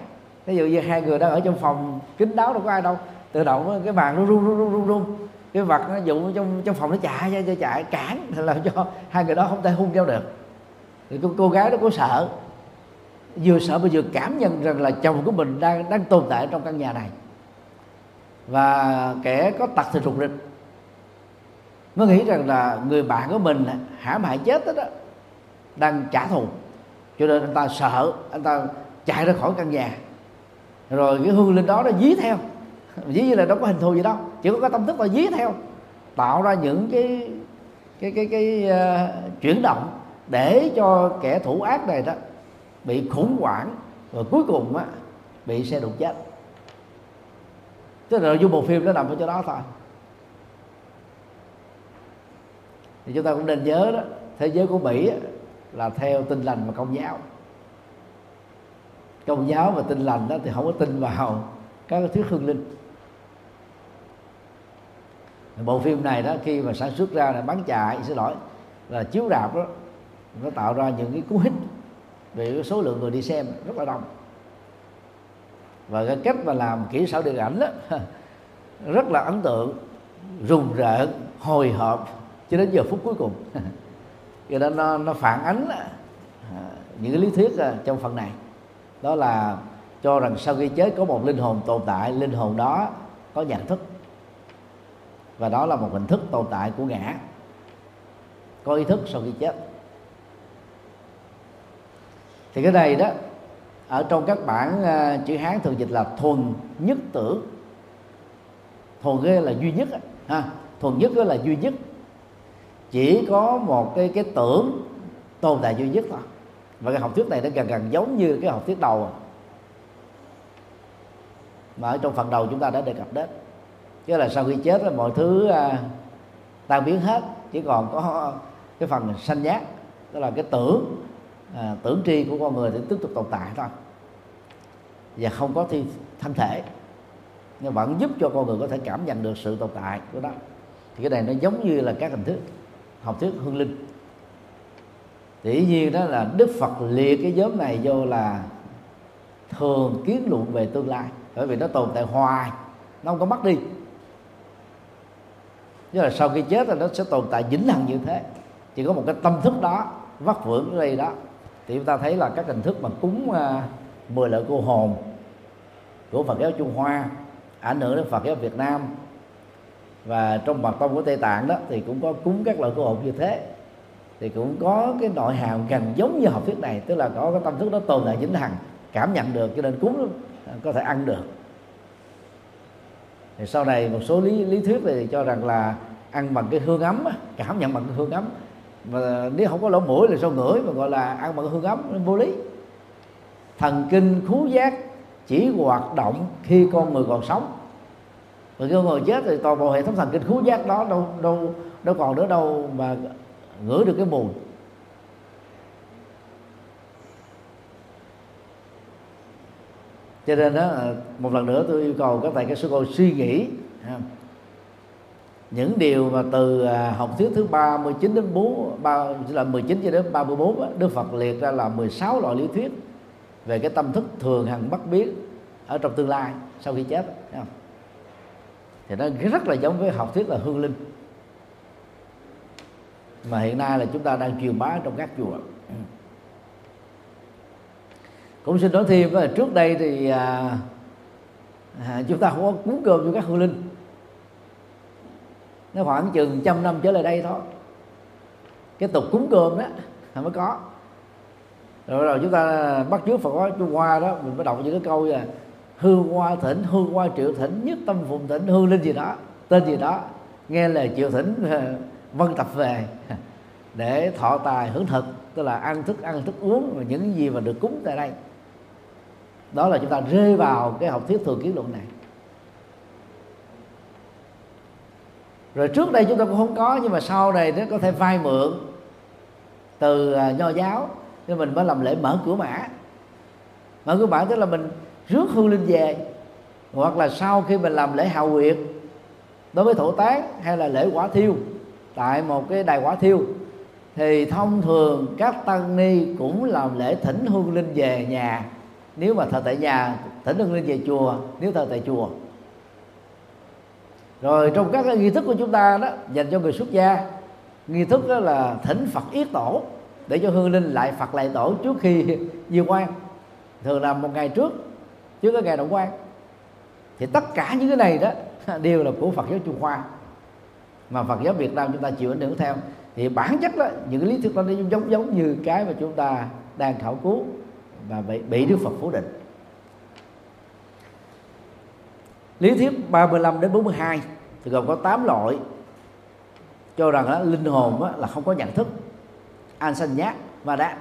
Ví dụ như hai người đang ở trong phòng kín đáo đâu có ai đâu tự động cái bàn nó rung rung rung rung rung cái vật nó dụng trong trong phòng nó chạy ra cho chạy cản làm cho hai người đó không thể hung nhau được. Thì cô, cô gái đó có sợ. Vừa sợ mà vừa cảm nhận rằng là chồng của mình đang đang tồn tại trong căn nhà này. Và kẻ có tật thì rụt rịch. Nó nghĩ rằng là người bạn của mình hãm hại chết đó, đó đang trả thù. Cho nên anh ta sợ anh ta chạy ra khỏi căn nhà. Rồi cái hương linh đó nó dí theo dí như là đâu có hình thù gì đâu chỉ có cái tâm thức là dí theo tạo ra những cái cái cái cái, cái uh, chuyển động để cho kẻ thủ ác này đó bị khủng hoảng và cuối cùng á bị xe đụng chết. Tức là nội dung bộ phim nó nằm ở chỗ đó thôi. Thì chúng ta cũng nên nhớ đó thế giới của mỹ là theo tinh lành và công giáo. Công giáo và tinh lành đó thì không có tin vào các thứ hương linh bộ phim này đó khi mà sản xuất ra là bán chạy xin lỗi là chiếu rạp đó nó tạo ra những cái cú hích về cái số lượng người đi xem rất là đông. Và cái cách mà làm kỹ xảo điện ảnh đó rất là ấn tượng rùng rợn hồi hộp cho đến giờ phút cuối cùng. Cho nên nó, nó phản ánh à, những cái lý thuyết à, trong phần này. Đó là cho rằng sau khi chết có một linh hồn tồn tại linh hồn đó có nhận thức và đó là một hình thức tồn tại của ngã. Có ý thức sau khi chết. Thì cái này đó ở trong các bản uh, chữ hán thường dịch là thuần nhất tưởng thuần cái là duy nhất ha. Thuần nhất đó là duy nhất. Chỉ có một cái cái tưởng tồn tại duy nhất thôi. Và cái học thuyết này nó gần gần giống như cái học thuyết đầu à. mà ở trong phần đầu chúng ta đã đề cập đến chứ là sau khi chết là mọi thứ à, tan biến hết. Chỉ còn có cái phần sanh giác tức là cái tưởng à, tưởng tri của con người để tiếp tục tồn tại thôi. Và không có thi thân thể. Nhưng vẫn giúp cho con người có thể cảm nhận được sự tồn tại của nó. Thì cái này nó giống như là các hình thức học thuyết hương linh. Dĩ nhiên đó là đức phật liệt cái nhóm này vô là thường kiến luận về tương lai. Bởi vì nó tồn tại hoài nó không có mất đi nhưng là sau khi chết là nó sẽ tồn tại vĩnh hằng như thế. Chỉ có một cái tâm thức đó vắt vưởng ở đây đó thì chúng ta thấy là các hình thức mà cúng uh, mười lợi cô hồn của Phật giáo Trung Hoa ảnh hưởng đến Phật giáo Việt Nam. Và trong mật tông của Tây Tạng đó thì cũng có cúng các loại cô hồn như thế. Thì cũng có cái nội hàm gần giống như học thuyết này tức là có cái tâm thức đó tồn tại vĩnh hằng cảm nhận được cho nên cúng có thể ăn được thì sau này một số lý lý thuyết thì cho rằng là ăn bằng cái hương ấm cảm nhận bằng cái hương ấm. Và nếu không có lỗ mũi là sao ngửi mà gọi là ăn bằng hương ấm, vô lý. Thần kinh khú giác chỉ hoạt động khi con người còn sống. Và khi con người chết thì toàn bộ hệ thống thần kinh khú giác đó đâu đâu đâu còn nữa đâu mà ngửi được cái mùi. Cho nên đó ờ, một lần nữa tôi yêu cầu các thầy các sư cô suy nghĩ những điều mà từ à, học thuyết thứ 39 đến 4 3 là 19 cho đến 34 Đức Phật liệt ra là 16 loại lý thuyết về cái tâm thức thường hằng bất biến ở trong tương lai sau khi chết không? thì nó rất là giống với học thuyết là hương linh. Mà hiện nay là chúng ta đang truyền bá trong các chùa cũng xin nói thêm là trước đây thì à, à, chúng ta không có cúng cơm cho các hương linh. Nó khoảng chừng trăm năm trở lại đây thôi. Cái tục cúng cơm đó mới có. Rồi rồi chúng ta bắt chước phật giáo trung hoa đó mình mới đọc những cái câu là hương hoa thỉnh hương hoa triệu thỉnh nhất tâm phụng thỉnh hương linh gì đó tên gì đó. Nghe lời triệu thỉnh à, vân tập về để thọ tài hưởng thực tức là ăn thức ăn thức uống và những gì mà được cúng tại đây đó là chúng ta rơi vào cái học thuyết thường kiến luận này. Rồi trước đây chúng ta cũng không có, nhưng mà sau này nó có thể vay mượn từ à, nho giáo nên mình mới làm lễ mở cửa mã. Mở cửa mã tức là mình rước hương linh về, hoặc là sau khi mình làm lễ hào nguyệt đối với thổ tán hay là lễ quả thiêu, tại một cái đài quả thiêu, thì thông thường các tăng ni cũng làm lễ thỉnh hương linh về nhà nếu mà thờ tại nhà, thỉnh hương linh về chùa, nếu thờ tại chùa. Rồi trong các cái nghi thức của chúng ta đó, dành cho người xuất gia, nghi thức đó là thỉnh phật yết tổ, để cho hương linh lại phật lại tổ trước khi diêu quan. Thường là một ngày trước trước cái ngày động quan. Thì tất cả những cái này đó đều là của Phật giáo Trung Hoa. Mà Phật giáo Việt Nam chúng ta chịu ảnh hưởng theo. Thì bản chất đó những lý thuyết đó nó giống giống như cái mà chúng ta đang khảo cứu và bị, bị Đức Phật phủ định. Lý thuyết 35 đến 42 thì gồm có 8 loại cho rằng đó, linh hồn đó, là không có nhận thức an sanh nhát và đã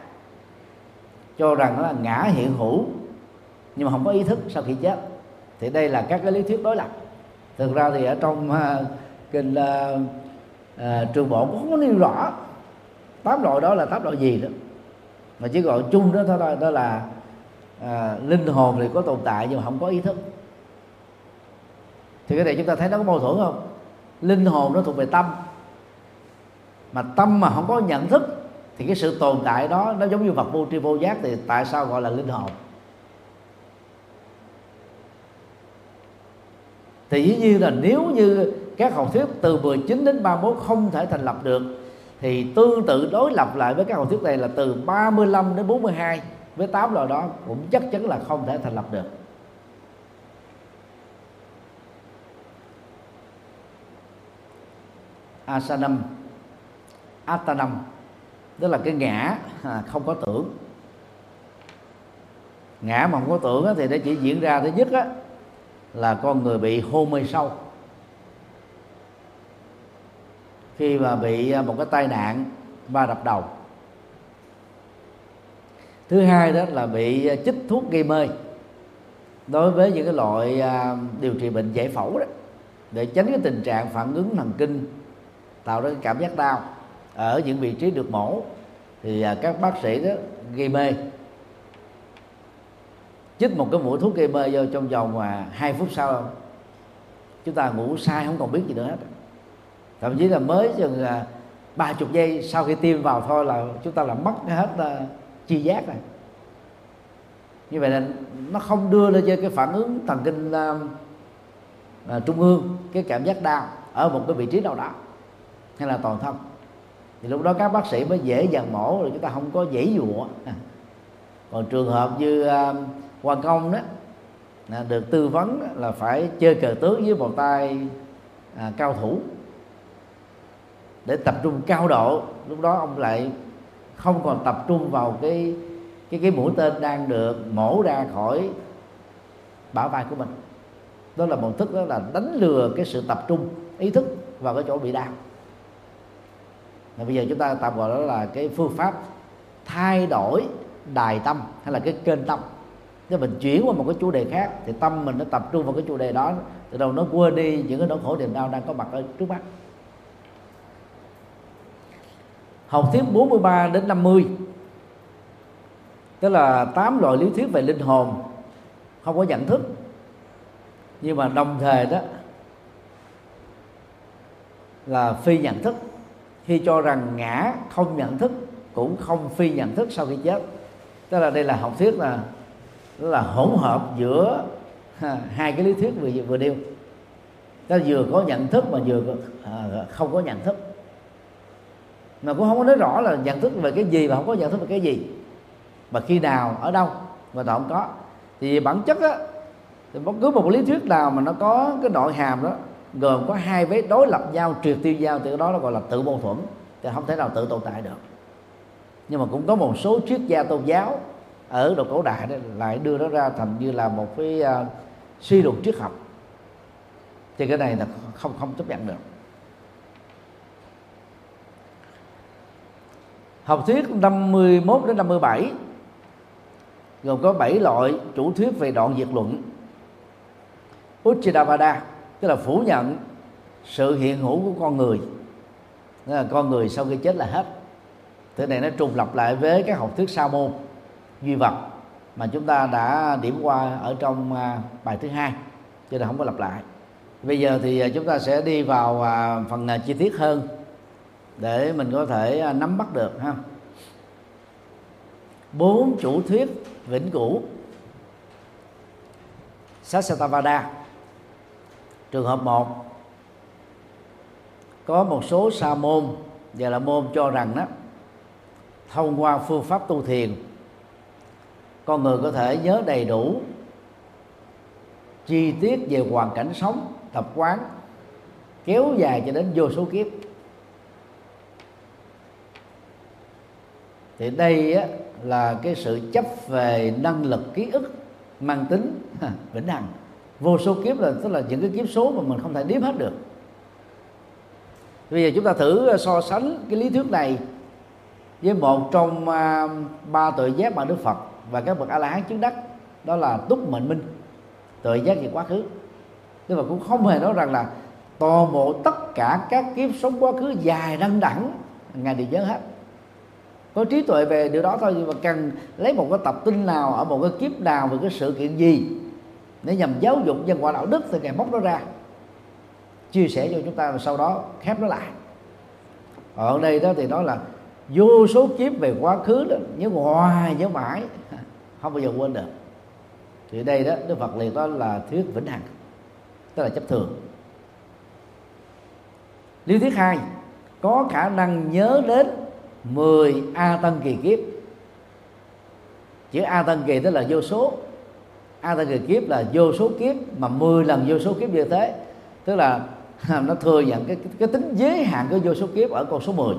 cho rằng đó là ngã hiện hữu nhưng mà không có ý thức sau khi chết. Thì đây là các cái lý thuyết đối lập. Thực ra thì ở trong uh, kinh uh, uh, trường bộ cũng không có nêu rõ tám loại đó là tám loại gì đó mà chỉ gọi chung đó thôi đó là à, linh hồn thì có tồn tại nhưng mà không có ý thức. Thì cái này chúng ta thấy nó có mâu thuẫn không? Linh hồn nó thuộc về tâm. Mà tâm mà không có nhận thức thì cái sự tồn tại đó nó giống như vật vô tri vô giác thì tại sao gọi là linh hồn? Thì dĩ nhiên là nếu như các học thuyết từ 19 đến 31 không thể thành lập được thì tương tự đối lập lại với các học thuyết này là từ 35 đến 42 với tám loại đó cũng chắc chắn là không thể thành lập được. Asanam. Atanam. Tức là cái ngã à, không có tưởng. Ngã mà không có tưởng thì nó chỉ diễn ra thứ nhất á, là con người bị hôn mê sâu. Khi mà bị à, một cái tai nạn va đập đầu. Thứ hai đó là bị à, chích thuốc gây mê. Đối với những cái loại à, điều trị bệnh giải phẫu đó, để tránh cái tình trạng phản ứng thần kinh, tạo ra cái cảm giác đau ở những vị trí được mổ, thì các bác sĩ đó gây mê. Chích một cái mũi thuốc gây mê vô trong vòng mà hai phút sau, chúng ta ngủ sai không còn biết gì nữa hết thậm chí là mới chừng ba chục giây sau khi tiêm vào thôi là chúng ta là mất hết uh, chi giác này như vậy là nó không đưa lên trên cái phản ứng thần kinh uh, uh, trung ương cái cảm giác đau ở một cái vị trí nào đó hay là toàn thân. Thì lúc đó các bác sĩ mới dễ dàng mổ rồi chúng ta không có dễ dụa à, còn trường hợp như uh, quan công đó à, được tư vấn là phải chơi cờ tướng với một tay à, cao thủ để tập trung cao độ. Lúc đó ông lại không còn tập trung vào cái cái cái mũi tên đang được mổ ra khỏi bả vai của mình. Đó là một thức đó là đánh lừa cái sự tập trung, ý thức vào cái chỗ bị đau. Và bây giờ chúng ta tạm gọi đó là cái phương pháp thay đổi đài tâm hay là cái kênh tâm. Nếu mình chuyển qua một cái chủ đề khác thì tâm mình nó tập trung vào cái chủ đề đó, từ đầu nó quên đi những cái nỗi khổ niềm đau đang có mặt ở trước mắt. Học thuyết 43 đến 50 tức là tám loại lý thuyết về linh hồn. Không có nhận thức. Nhưng mà đồng thời đó, là phi nhận thức. Khi cho rằng ngã không nhận thức, cũng không phi nhận thức sau khi chết. Tức là đây là học thuyết là là hỗn hợp giữa hai cái lý thuyết vừa vừa nêu. Ta vừa có nhận thức mà vừa à, không có nhận thức mà cũng không có nói rõ là nhận thức về cái gì và không có nhận thức về cái gì. Mà khi nào ở đâu mà ta không có. Thì bản chất á thì bất cứ một lý thuyết nào mà nó có cái nội hàm đó gồm có hai vế đối lập nhau triệt tiêu nhau thì cái đó nó gọi là tự mâu thuẫn. Thì không thể nào tự tồn tại được. Nhưng mà cũng có một số triết gia tôn giáo ở độ cổ đại đó lại đưa nó ra thành như là một cái uh, suy luận triết học. Thì cái này là không không chấp nhận được. Học thuyết 51 đến 57 gồm có 7 loại chủ thuyết về đoạn diệt luận. Uchidavada tức là phủ nhận sự hiện hữu của con người. Tức là con người sau khi chết là hết. Thế này nó trùng lập lại với các học thuyết sa môn, duy vật mà chúng ta đã điểm qua ở trong à, bài thứ hai cho nên không có lặp lại. Bây giờ thì à, chúng ta sẽ đi vào à, phần chi tiết hơn để mình có thể à, nắm bắt được, ha. Bốn chủ thuyết vĩnh cửu. Sasatavada trường hợp một, có một số sa môn, và là môn cho rằng đó thông qua phương pháp tu thiền, con người có thể nhớ đầy đủ chi tiết về hoàn cảnh sống, tập quán, kéo dài cho đến vô số kiếp. Thì đây á, là cái sự chấp về năng lực ký ức mang tính. Vĩnh hằng. Vô số kiếp là tức là những cái kiếp số mà mình không thể đếm hết được. Bây giờ chúng ta thử ờ, so sánh cái lý thuyết này với một trong uh, ba tội giác mà đức phật và các bậc a la hán chứng đắc đó là túc mệnh minh. Tội giác về quá khứ. Nhưng mà cũng không hề nói rằng là toàn bộ tất cả các kiếp sống quá khứ dài đăng đẳng ngài đều nhớ hết có trí tuệ về điều đó thôi, nhưng mà cần lấy một cái tập tin nào ở một cái kiếp nào về cái sự kiện gì để nhằm giáo dục nhân quả đạo đức thì ngài móc nó ra, chia sẻ cho chúng ta và sau đó khép nó lại. Ở đây đó thì nói là vô số kiếp về quá khứ đó nhớ hoài nhớ mãi, không bao giờ quên được. Thì đây đó, đức phật liền đó là thuyết vĩnh hằng, tức là chấp thường. Lý thuyết hai, có khả năng nhớ đến 10 a tăng kỳ kiếp. Chữ a tăng kỳ tức là vô số. A tăng kỳ kiếp là vô số kiếp mà 10 lần vô số kiếp như thế. Tức là nó thừa nhận cái, cái tính giới hạn của vô số kiếp ở con số 10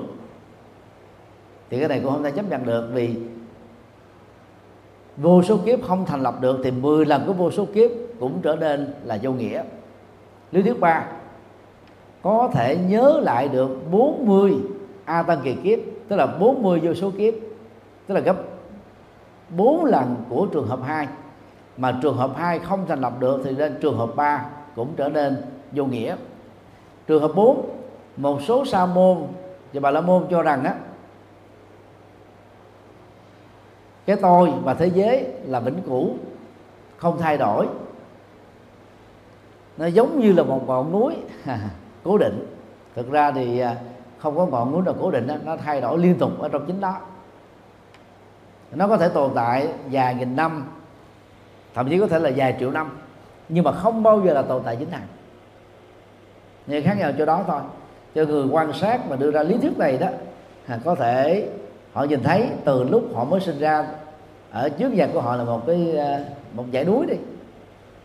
thì cái này cũng không thể chấp nhận được vì vô số kiếp không thành lập được thì 10 lần của vô số kiếp cũng trở nên là vô nghĩa. Lý thuyết ba có thể nhớ lại được 40 a tăng kỳ kiếp tức là 40 vô số kiếp. Tức là gấp 4 lần của trường hợp 2 mà trường hợp 2 không thành lập được thì lên trường hợp 3 cũng trở nên vô nghĩa. Trường hợp 4 một số sa môn và bà la môn cho rằng á cái tôi và thế giới là vĩnh cửu không thay đổi. Nó giống như là một ngọn núi cố định. Thực ra thì à, không có ngọn núi nào cố định đó, nó thay đổi liên tục ở trong chính đó. Nó có thể tồn tại vài nghìn năm thậm chí có thể là vài triệu năm nhưng mà không bao giờ là tồn tại chính hằng nhưng khác nhau chỗ đó thôi. Cho người quan sát mà đưa ra lý thuyết này đó à, có thể họ nhìn thấy từ lúc họ mới sinh ra ở trước nhà của họ là một cái à, một dãy núi đi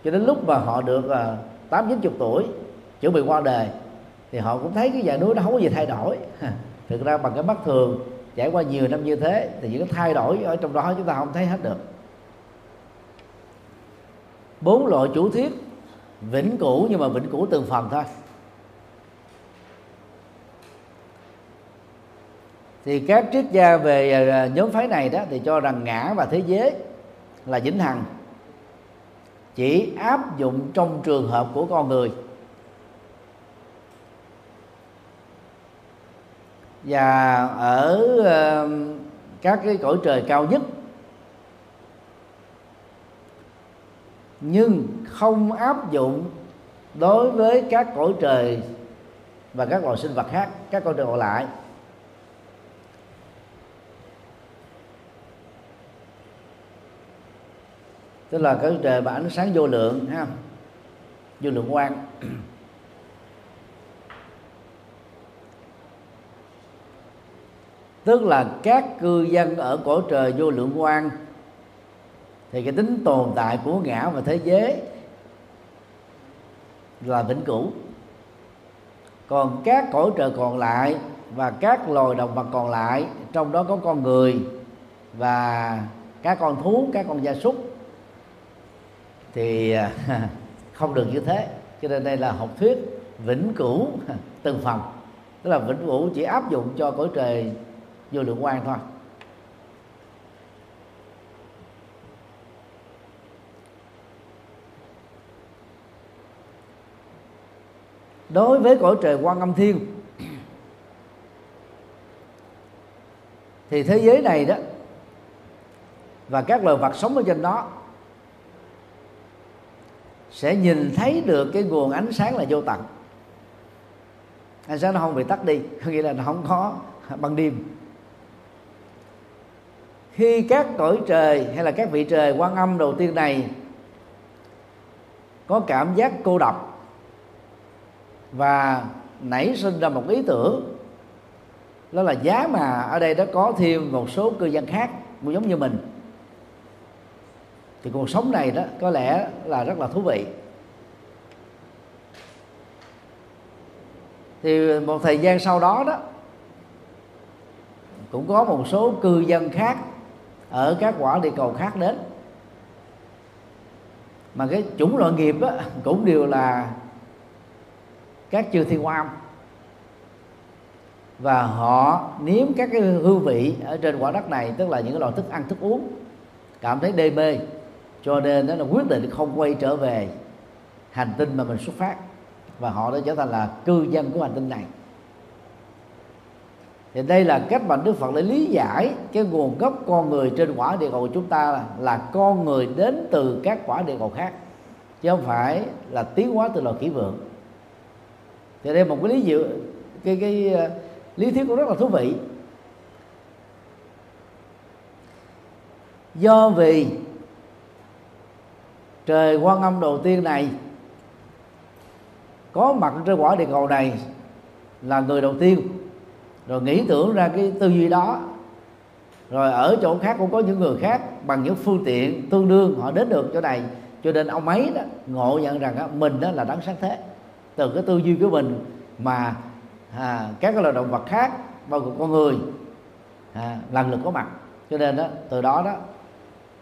cho đến lúc mà họ được à, tám chín chục tuổi chuẩn bị qua đời thì họ cũng thấy cái dạng núi nó không có gì thay đổi. Thực ra bằng cái mắt thường, trải qua nhiều năm như thế, thì những cái thay đổi ở trong đó chúng ta không thấy hết được. Bốn loại chủ thuyết, vĩnh cửu nhưng mà vĩnh cửu từng phần thôi. Thì các triết gia về à, à, nhóm phái này đó thì cho rằng ngã và thế giới là vĩnh hằng, chỉ áp dụng trong trường hợp của con người. Và ở các cái cõi trời cao nhất. Nhưng không áp dụng đối với các cõi trời và các loài sinh vật khác, các cõi trời còn lại. Tức là cõi trời và ánh sáng vô lượng, ha, vô lượng quang. Tức là các cư dân ở cõi trời vô lượng quan. Thì cái tính tồn tại của ngã và thế giới là vĩnh cửu. Còn các cõi trời còn lại và các loài động vật còn lại, trong đó có con người và các con thú, các con gia súc, thì à, không được như thế. Cho nên đây là học thuyết vĩnh cửu, từng phần. Tức là vĩnh cửu chỉ áp dụng cho cõi trời vô lượng quan thôi. Đối với cõi trời quan âm thiên, thì thế giới này đó, và các loài vật sống ở trên đó, sẽ nhìn thấy được cái nguồn ánh sáng là vô tận. Ánh sáng nó không bị tắt đi, có nghĩa là nó không có ban đêm khi các cõi trời hay là các vị trời quan âm đầu tiên này có cảm giác cô độc và nảy sinh ra một ý tưởng, đó là giá mà ở đây đã có thêm một số cư dân khác cũng giống như mình, thì cuộc sống này đó có lẽ là rất là thú vị. Thì một thời gian sau đó đó, cũng có một số cư dân khác ở các quả địa cầu khác đến. Mà cái chủng loại nghiệp á, cũng đều là các chư thiên quan và họ nếm các cái hương vị ở trên quả đất này tức là những cái loại thức ăn thức uống cảm thấy đê mê cho nên đó là quyết định không quay trở về hành tinh mà mình xuất phát. Và họ đã trở thành là cư dân của hành tinh này thì đây là cách mà Đức Phật để lý giải cái nguồn gốc con người trên quả địa cầu của chúng ta là, là con người đến từ các quả địa cầu khác chứ không phải là tiến hóa từ loài kỷ vượng. Thì đây một cái lý dự cái cái uh, lý thuyết cũng rất là thú vị. Do vì trời quan âm đầu tiên này có mặt trên quả địa cầu này là người đầu tiên rồi nghĩ tưởng ra cái tư duy đó. Rồi ở chỗ khác cũng có những người khác bằng những phương tiện tương đương họ đến được chỗ này. Cho nên ông ấy đó ngộ nhận rằng đó, mình đó là đáng sáng thế. Từ cái tư duy của mình mà à, các cái loài động vật khác bao gồm con người à, lần lượt có mặt. Cho nên đó từ đó đó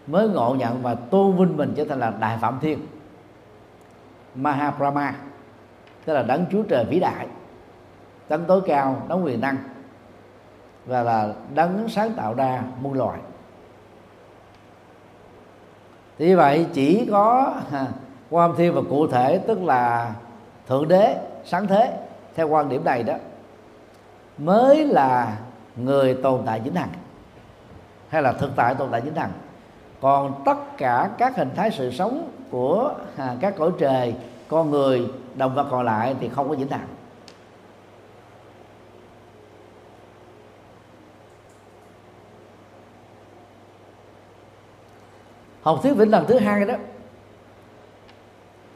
mới ngộ nhận và tôn vinh mình trở thành là đại phạm thiên. Mahabrahma tức là đấng chúa trời vĩ đại đấng tối cao đấng quyền năng và là đấng sáng tạo ra muôn loài. Thì như vậy chỉ có ha, quan thiên và cụ thể tức là thượng đế sáng thế theo quan điểm này đó mới là người tồn tại vĩnh hằng hay là thực tại tồn tại vĩnh hằng. Còn tất cả các hình thái sự sống của à, các cõi trời con người động vật còn lại thì không có vĩnh hằng. Học thuyết vĩnh lần thứ hai đó.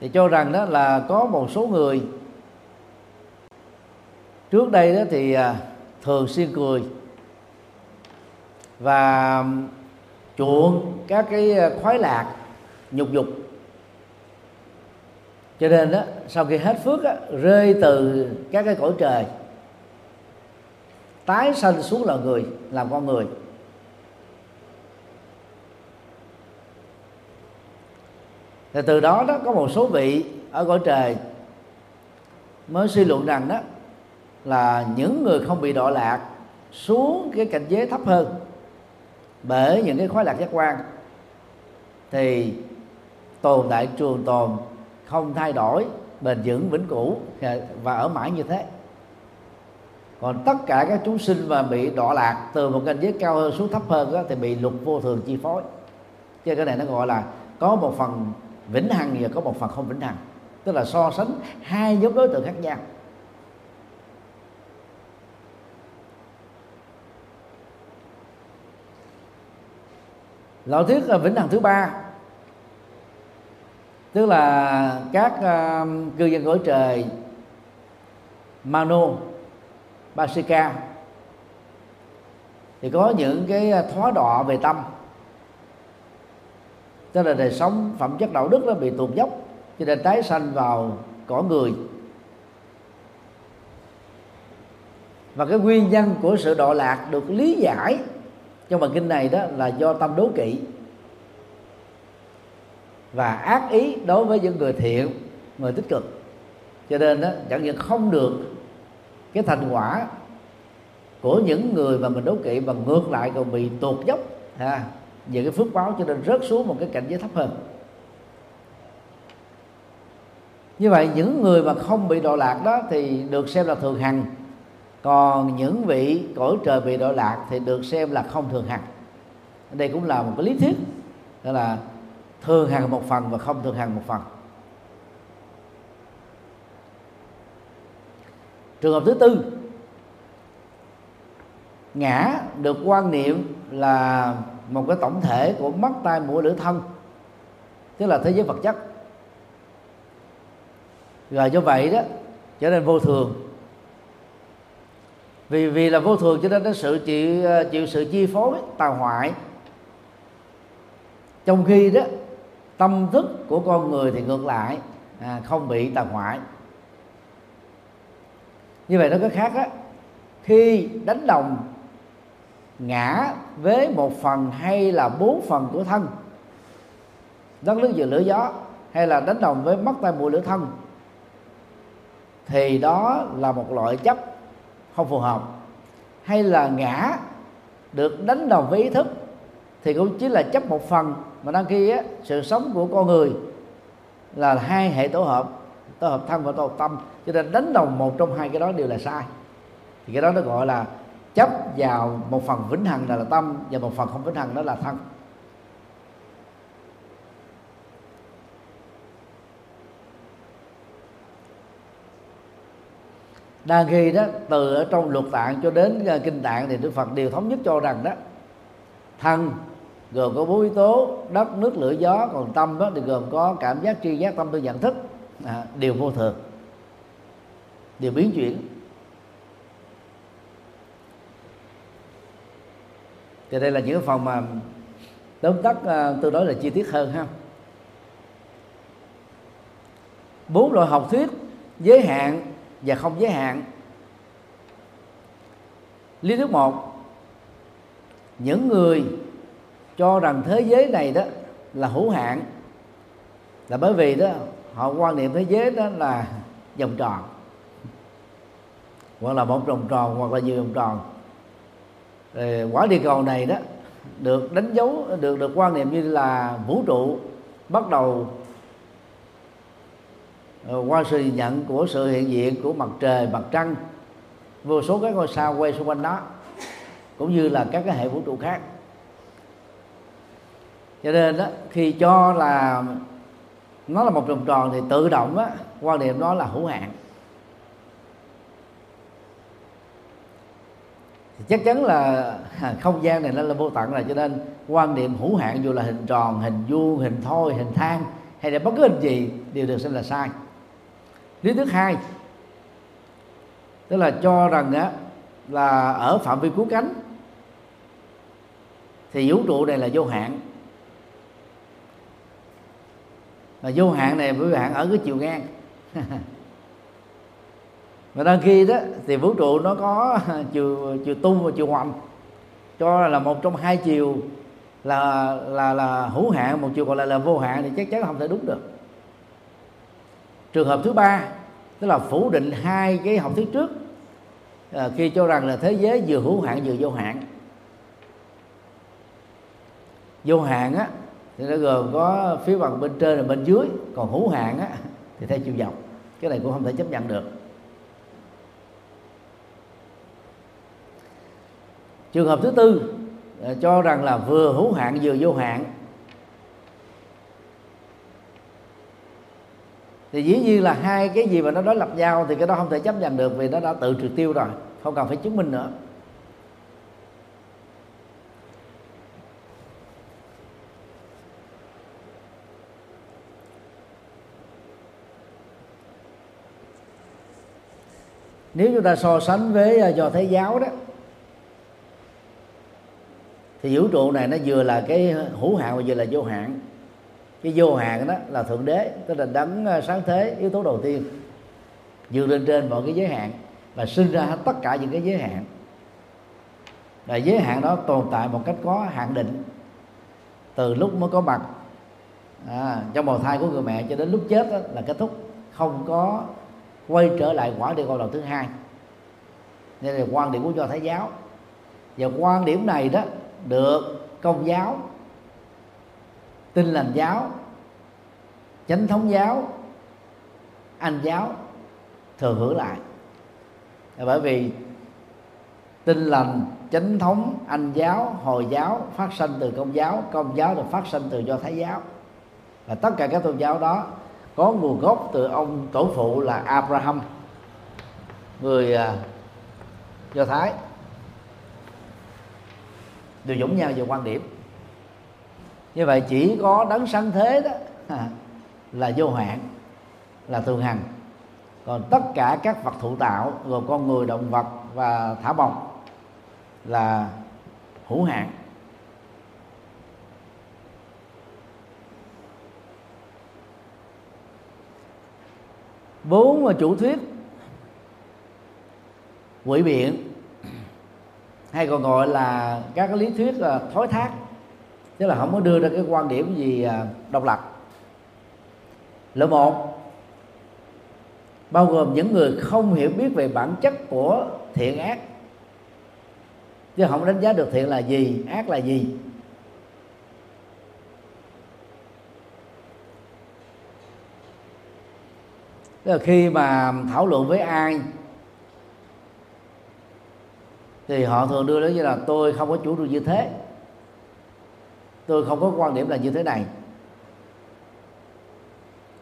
Thì cho rằng đó là có một số người trước đây đó thì à, thường xuyên cười và chuộng các cái à, khoái lạc nhục dục cho nên đó sau khi hết phước đó, rơi từ các cái cõi trời tái sanh xuống là người làm con người. Thì từ đó đó có một số vị ở cõi trời mới suy luận rằng đó là những người không bị đọa lạc xuống cái cảnh giới thấp hơn bởi những cái khoái lạc giác quan thì tồn tại trường tồn không thay đổi bền vững vĩnh cửu và ở mãi như thế. Còn tất cả các chúng sinh mà bị đọa lạc từ một cảnh giới cao hơn xuống thấp hơn đó, thì bị luật vô thường chi phối. Cho cái này nó gọi là có một phần vĩnh hằng và có một phần không vĩnh hằng. Tức là so sánh hai nhóm đối tượng khác nhau. Lão thuyết ờ, vĩnh hằng thứ ba tức là các uh, cư dân cõi trời Mano Basika thì có những cái ờ, thóa đọa về tâm tức là đời sống, phẩm chất đạo đức nó bị tụt dốc. Cho nên tái sanh vào cõi người. Và cái nguyên nhân của sự đọa lạc được lý giải trong bản kinh này đó là do tâm đố kỵ. Và ác ý đối với những người thiện, người tích cực. Cho nên đó, chẳng những không được cái thành quả của những người mà mình đố kỵ, mà ngược lại còn bị tuột dốc. Ha về cái phước báo cho nên rớt xuống một cái cảnh giới thấp hơn. Như vậy, những người mà không bị đọa lạc đó thì được xem là thường hằng. Còn những vị cõi trời bị đọa lạc thì được xem là không thường hằng. Đây cũng là một cái lý thuyết, đó là thường hằng một phần và không thường hằng một phần. Trường hợp thứ tư, ngã được quan niệm là một cái tổng thể của mắt tai mũi lưỡi thân. Tức là thế giới vật chất. Rồi do vậy đó trở nên vô thường. Vì vì là vô thường cho nên nó sự chịu ờ, chịu sự chi phối tà hoại. Trong khi đó tâm thức của con người thì ngược lại à, không bị tà hoại. Như vậy nó có khác á. Khi đánh đồng ngã với một phần hay là bốn phần của thân. Đất nước giữa lửa gió hay là đánh đồng với mắt tay mũi lửa thân thì đó là một loại chấp không phù hợp. Hay là ngã được đánh đồng với ý thức thì cũng chỉ là chấp một phần mà đăng ký á, sự sống của con người là hai hệ tổ hợp tổ hợp thân và tổ hợp tâm. Cho nên đánh đồng một trong hai cái đó đều là sai. Thì cái đó nó gọi là chấp vào một phần vĩnh hằng là, là tâm và một phần không vĩnh hằng đó là thân. Đa khi đó từ ở trong luật tạng cho đến ờ, kinh tạng thì đức phật đều thống nhất cho rằng đó thân gồm có bốn yếu tố đất nước lửa gió còn tâm đó thì gồm có cảm giác tri giác tâm tư nhận thức. À, đều vô thường đều biến chuyển. Thì đây là những phần mà tóm tắt uh, tương đối là chi tiết hơn ha. Bốn loại học thuyết giới hạn và không giới hạn. Lý thuyết một những người cho rằng thế giới này đó là hữu hạn là bởi vì đó họ quan niệm thế giới đó là vòng tròn. Hoặc là một vòng tròn hoặc là nhiều vòng tròn. Rồi quả địa cầu này đó được đánh dấu, được được quan niệm như là vũ trụ bắt đầu ờ, qua sự nhận của sự hiện diện của mặt trời, mặt trăng, vô số các ngôi sao quay xung quanh đó, cũng như là các cái hệ vũ trụ khác. Cho nên đó, khi cho là nó là một vòng tròn thì tự động á, quan niệm đó là hữu hạn. Thì chắc chắn là không gian này nó là vô tận rồi cho nên quan niệm hữu hạn dù là hình tròn, hình vuông, hình thoi hình thang hay là bất cứ hình gì đều được xem là sai. Lý thứ hai, tức là cho rằng á, là ở phạm vi cứu cánh thì vũ trụ này là vô hạn. Và vô hạn này với hạn ở cái chiều ngang. mà đăng khi đó thì vũ trụ nó có chiều chiều tung và chiều hoành. Cho là một trong hai chiều là là là hữu hạn một chiều còn lại là vô hạn thì chắc chắn không thể đúng được. Trường hợp thứ ba tức là phủ định hai cái học thuyết trước à, khi cho rằng là thế giới vừa hữu hạn vừa vô hạn. Vô hạn á thì nó gồm có phía bằng bên trên và bên dưới còn hữu hạn á thì theo chiều dọc. Cái này cũng không thể chấp nhận được. Trường hợp thứ tư à, cho rằng là vừa hữu hạn vừa vô hạn. Thì dĩ nhiên là hai cái gì mà nó đối lập nhau thì cái đó không thể chấp nhận được vì nó đã tự triệt tiêu rồi, không cần phải chứng minh nữa. Nếu chúng ta so sánh với à, do thế giáo đó thì vũ trụ này nó vừa là cái hữu hạn và vừa là vô hạn. Cái vô hạn đó là thượng đế tức là đấng ờ, sáng thế yếu tố đầu tiên vượt lên trên mọi cái giới hạn và sinh ra tất cả những cái giới hạn. Và giới hạn đó tồn tại một cách có hạn định từ lúc mới có mặt. À, trong bào thai của người mẹ cho đến lúc chết đó là kết thúc không có quay trở lại quả địa cầu lần thứ hai. Nên là quan điểm của do thái giáo. Và quan điểm này đó được công giáo, tin lành giáo, chánh thống giáo anh giáo thừa hưởng lại. Bởi vì tin lành, chánh thống anh giáo, hồi giáo phát sinh từ công giáo công giáo được phát sinh từ do thái giáo. Và tất cả các tôn giáo đó có nguồn gốc từ ông tổ phụ là Abraham, người à, do thái đều giống nhau về quan điểm. Như vậy chỉ có đấng sáng thế đó là vô hạn, là thường hằng. Còn tất cả các vật thụ tạo, gồm con người, động vật và thả bồng là hữu hạn. Bốn chủ thuyết, quỷ biện hay còn gọi là các cái lý thuyết ờ, là thối thác. Tức là không có đưa ra cái quan điểm gì ờ, độc lập. Lớp một, bao gồm những người không hiểu biết về bản chất của thiện ác. Chứ không đánh giá được thiện là gì, ác là gì. Tức là khi mà thảo luận với ai thì họ thường đưa đến như là, tôi không có chủ trương như thế. Tôi không có quan điểm là như thế này.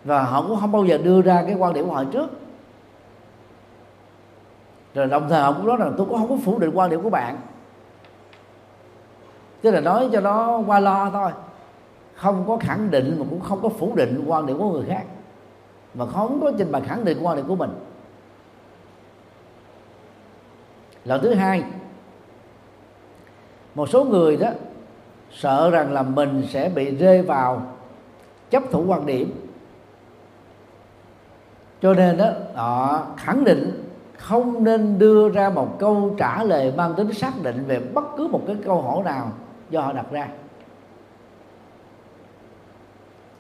Và họ cũng không bao giờ đưa ra cái quan điểm của họ trước. Rồi đồng thời họ cũng nói rằng, tôi cũng không có phủ định quan điểm của bạn. Tức là nói cho nó qua lo thôi. Không có khẳng định mà cũng không có phủ định quan điểm của người khác. Mà không có trình bày khẳng định quan điểm của mình. Lần thứ hai một số người đó sợ rằng là mình sẽ bị rơi vào chấp thủ quan điểm. Cho nên đó họ khẳng định không nên đưa ra một câu trả lời mang tính xác định về bất cứ một cái câu hỏi nào do họ đặt ra.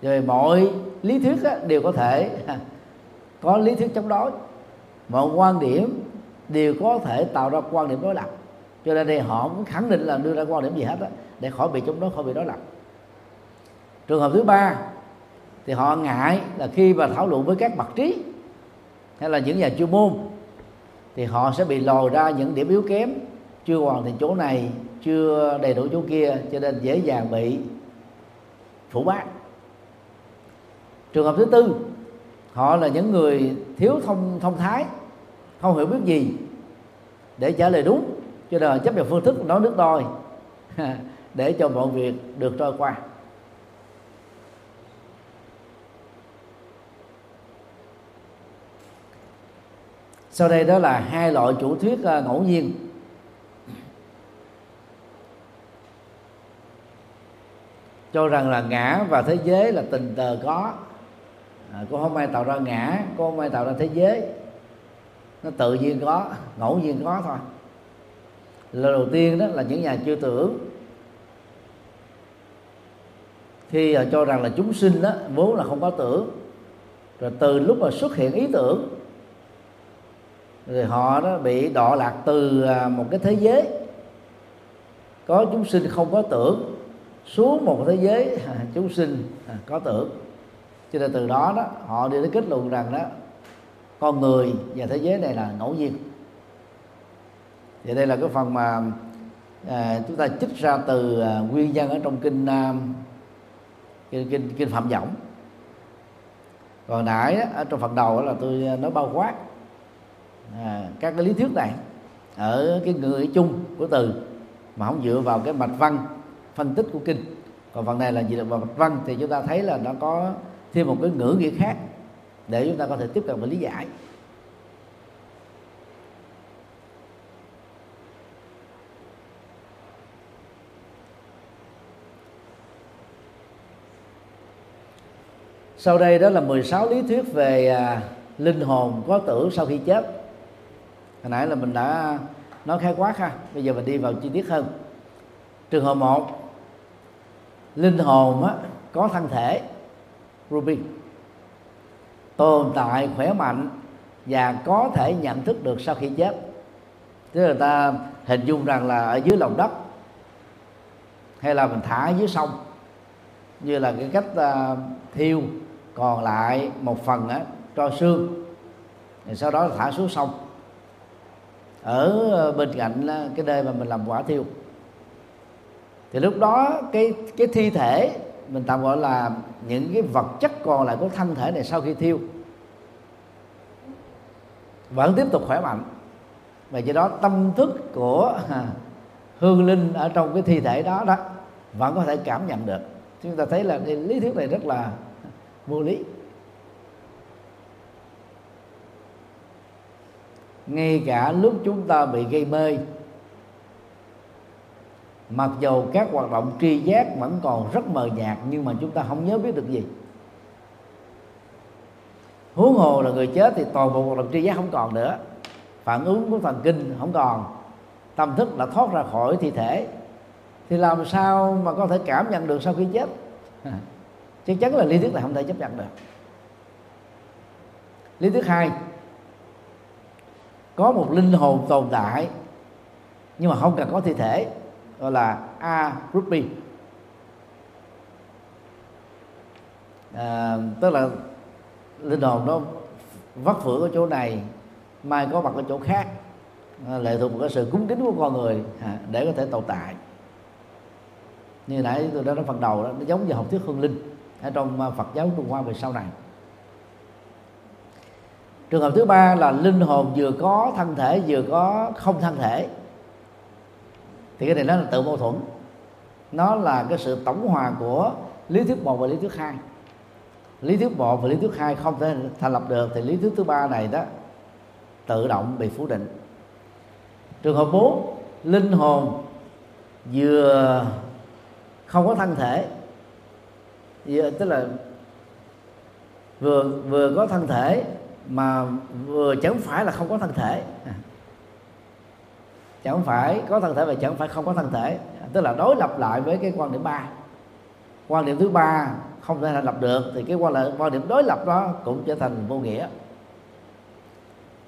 Rồi mọi lý thuyết á, đều có thể có lý thuyết chống đối. Mọi quan điểm đều có thể tạo ra quan điểm đối lập cho nên đây họ cũng khẳng định là đưa ra quan điểm gì hết á, để khỏi bị chống đối, khỏi bị đối lập. Trường hợp thứ ba, thì họ ngại là khi mà thảo luận với các mặt trí hay là những nhà chuyên môn, thì họ sẽ bị lòi ra những điểm yếu kém, chưa hoàn thành chỗ này, chưa đầy đủ chỗ kia, cho nên dễ dàng bị phủ bác. Trường hợp thứ tư, họ là những người thiếu thông thông thái, không hiểu biết gì để trả lời đúng cho nên chấp nhận phương thức nói nước đôi để cho mọi việc được trôi qua. Sau đây đó là hai loại chủ thuyết à, ngẫu nhiên. Cho rằng là ngã và thế giới là tình tờ có. À, cũng không ai tạo ra ngã cũng không ai tạo ra thế giới. Nó tự nhiên có ngẫu nhiên có thôi lần đầu tiên đó là những nhà chưa tưởng. Khi cho rằng là chúng sinh đó, vốn là không có tưởng, rồi từ lúc mà xuất hiện ý tưởng rồi họ đó bị đọa lạc từ à, một cái thế giới. Có chúng sinh không có tưởng, xuống một thế giới à, chúng sinh à, có tưởng. Cho nên từ đó đó, họ đi đến kết luận rằng đó, con người và thế giới này là ngẫu nhiên vậy đây là cái phần mà à, chúng ta trích ra từ à, nguyên nhân ở trong kinh à, kinh, kinh kinh phạm võng. Còn nãy đó, ở trong phần đầu đó là tôi nói bao quát à, các cái lý thuyết này ở cái ngữ chung của từ mà không dựa vào cái mạch văn phân tích của kinh. Còn phần này là dựa vào mạch văn thì chúng ta thấy là nó có thêm một cái ngữ nghĩa khác để chúng ta có thể tiếp cận và lý giải. Sau đây đó là 16 lý thuyết về à, linh hồn có tưởng sau khi chết. Hồi nãy là mình đã nói khái quát ha bây giờ mình đi vào chi tiết hơn. Trường hợp một linh hồn á, có thân thể ruby tồn tại khỏe mạnh và có thể nhận thức được sau khi chết. Tức là ta hình dung rằng là ở dưới lòng đất hay là mình thả dưới sông như là cái cách uh, thiêu còn lại một phần á, cho xương. Rồi sau đó thả xuống sông. Ở ờ, bên cạnh cái nơi mà mình làm quả thiêu. Thì lúc đó cái cái thi thể mình tạm gọi là những cái vật chất còn lại của thân thể này sau khi thiêu vẫn tiếp tục khỏe mạnh. Và do đó tâm thức của hương linh ở trong cái thi thể đó đó vẫn có thể cảm nhận được. Chúng ta thấy là lý thuyết này rất là vô lý. Ngay cả lúc chúng ta bị gây mê, mặc dù các hoạt động tri giác vẫn còn rất mờ nhạt, nhưng mà chúng ta không nhớ biết được gì. Huống hồ là người chết thì toàn bộ hoạt động tri giác không còn nữa. Phản ứng của thần kinh không còn. Tâm thức đã thoát ra khỏi thi thể. Thì làm sao mà có thể cảm nhận được sau khi chết? chắc chắn là lý thuyết là không thể chấp nhận được. Lý thuyết hai có một linh hồn tồn tại nhưng mà không cần có thi thể gọi là a rupi à, tức là linh hồn nó vắt phửa ở chỗ này mai có mặt ở chỗ khác. À, lệ thuộc vào cái sự cúng kính của con người à, để có thể tồn tại. Như nãy tôi đã nói phần đầu đó nó giống như học thuyết hương linh ở trong à, Phật giáo Trung Hoa về sau này. Trường hợp thứ ba là linh hồn vừa có thân thể vừa có không thân thể. Thì cái này nó là tự mâu thuẫn. Nó là cái sự tổng hòa của lý thuyết một và lý thuyết hai. Lý thuyết một và lý thuyết hai không thể thành lập được thì lý thuyết thứ ba này đó tự động bị phủ định. Trường hợp 4 linh hồn vừa không có thân thể vừa, tức là vừa vừa có thân thể mà vừa chẳng phải là không có thân thể. À. Chẳng phải có thân thể và chẳng phải không có thân thể. Tức là đối lập lại với cái quan điểm ba. Quan điểm thứ ba không thể thành lập được thì cái quan lại quan điểm đối lập đó cũng trở thành vô nghĩa.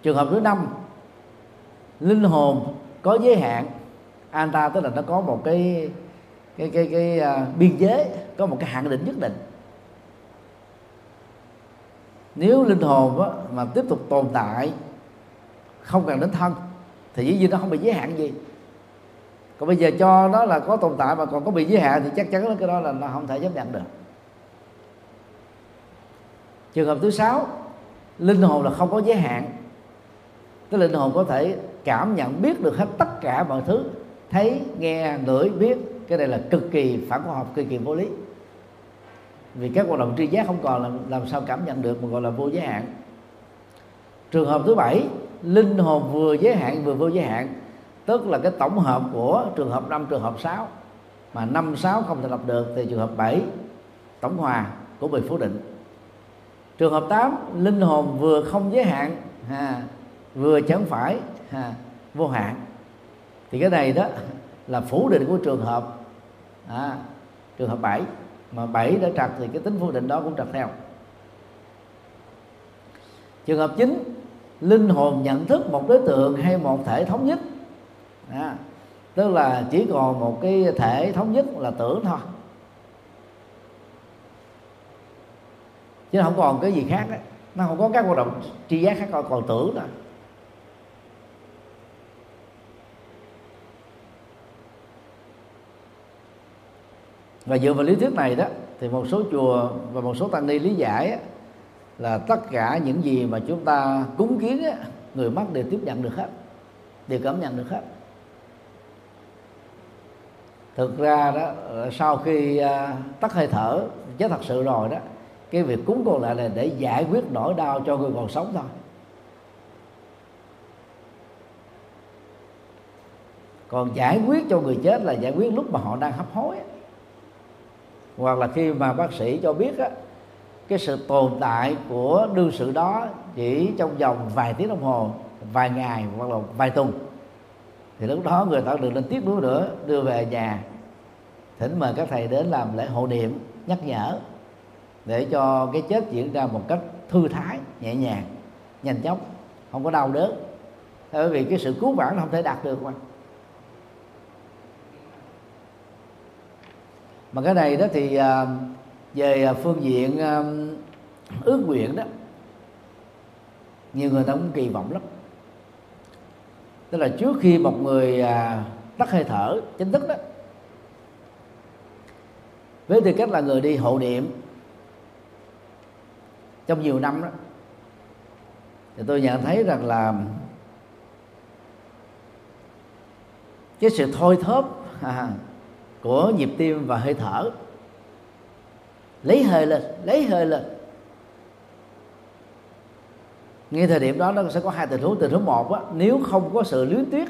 Trường hợp thứ năm linh hồn có giới hạn. Anta tức là nó có một cái cái cái cái, cái uh, biên giới có một cái hạn định nhất định. Nếu linh hồn á, mà tiếp tục tồn tại không cần đến thân thì dĩ nhiên nó không bị giới hạn gì. Còn bây giờ cho nó là có tồn tại mà còn có bị giới hạn thì chắc chắn là cái đó là nó không thể chấp nhận được. Trường hợp thứ sáu linh hồn là không có giới hạn. Cái linh hồn có thể cảm nhận biết được hết tất cả mọi thứ thấy nghe ngửi biết. Cái này là cực kỳ phản khoa học cực kỳ vô lý vì các hoạt động tri giác không còn làm, làm sao cảm nhận được mà gọi là vô giới hạn. Trường hợp thứ bảy linh hồn vừa giới hạn vừa vô giới hạn tức là cái tổng hợp của trường hợp 5 trường hợp 6 mà năm sáu không thể lập được thì trường hợp 7 tổng hòa của bị phủ định. Trường hợp 8 linh hồn vừa không giới hạn ha, vừa chẳng phải ha, vô hạn. Thì cái này đó là phủ định của trường hợp à, trường hợp 7 mà bảy đã trật thì cái tính vô định đó cũng trật theo. Trường hợp chính linh hồn nhận thức một đối tượng hay một thể thống nhất. À, tức là chỉ còn một cái thể thống nhất là tưởng thôi. Chứ không còn cái gì khác đấy nó không có các hoạt động tri giác khác còn, còn tưởng thôi. Và dựa vào lý thuyết này đó, thì một số chùa và một số tăng ni lý giải là tất cả những gì mà chúng ta cúng kiến người mất đều tiếp nhận được hết, đều cảm nhận được hết. Thực ra đó ờ, sau khi ờ, tắt hơi thở, chết thật sự rồi đó, cái việc cúng còn lại là để giải quyết nỗi đau cho người còn sống thôi. Còn giải quyết cho người chết là giải quyết lúc mà họ đang hấp hối hoặc là khi mà bác sĩ cho biết á, cái sự tồn tại của đương sự đó chỉ trong vòng vài tiếng đồng hồ vài ngày hoặc là vài tuần thì lúc đó người ta được lên tiếp nối nữa đưa về nhà thỉnh mời các thầy đến làm lễ hộ niệm nhắc nhở để cho cái chết diễn ra một cách thư thái nhẹ nhàng nhanh chóng không có đau đớn. Bởi vì cái sự cứu vãn không thể đạt được mà. Mà cái này đó thì à, về à, phương diện à, ước nguyện đó nhiều người ta cũng kỳ vọng lắm. Tức là trước khi một người tắt hơi thở chính thức đó với tư cách là người đi hộ niệm trong nhiều năm đó thì tôi nhận thấy rằng là cái sự thôi thóp à, của nhịp tim và hơi thở. Lấy hơi lên lấy hơi lên. Ngay thời điểm đó nó sẽ có hai tình huống. Tình huống một á, nếu không có sự luyến tuyết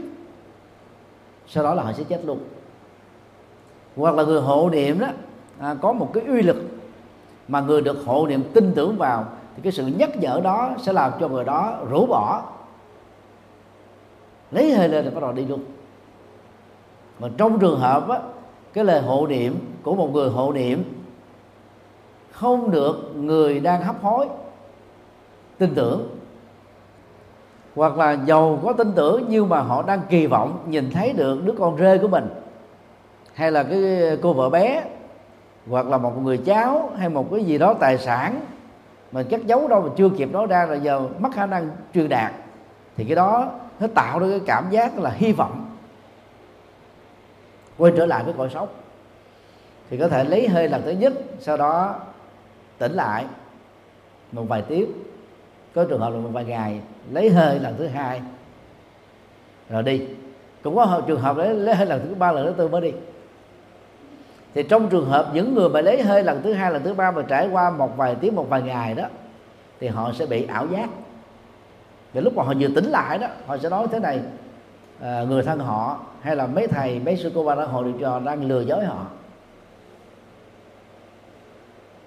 sau đó là họ sẽ chết luôn. Hoặc là người hộ niệm đó à, có một cái uy lực mà người được hộ niệm tin tưởng vào thì cái sự nhắc nhở đó sẽ làm cho người đó rũ bỏ. Lấy hơi lên rồi bắt đầu đi luôn. Mà trong trường hợp á, cái lời hộ niệm của một người hộ niệm không được người đang hấp hối, tin tưởng. Hoặc là giàu có tin tưởng nhưng mà họ đang kỳ vọng nhìn thấy được đứa con rê của mình. Hay là cái cô vợ bé, hoặc là một người cháu, hay một cái gì đó tài sản mà cất giấu đâu mà chưa kịp nói ra là giờ mất khả năng truyền đạt, thì cái đó nó tạo ra cái cảm giác là hy vọng quay trở lại với cõi sống. Thì có thể lấy hơi lần thứ nhất sau đó tỉnh lại một vài tiếng. Có trường hợp là một vài ngày lấy hơi lần thứ hai rồi đi. Cũng có trường hợp lấy, lấy hơi lần thứ ba lần thứ tư mới đi. Thì trong trường hợp những người mà lấy hơi lần thứ hai lần thứ ba mà trải qua một vài tiếng một vài ngày đó thì họ sẽ bị ảo giác. Và lúc mà họ vừa tỉnh lại đó họ sẽ nói thế này à, người thân họ hay là mấy thầy mấy sư cô ba đang hội được cho đang lừa dối họ.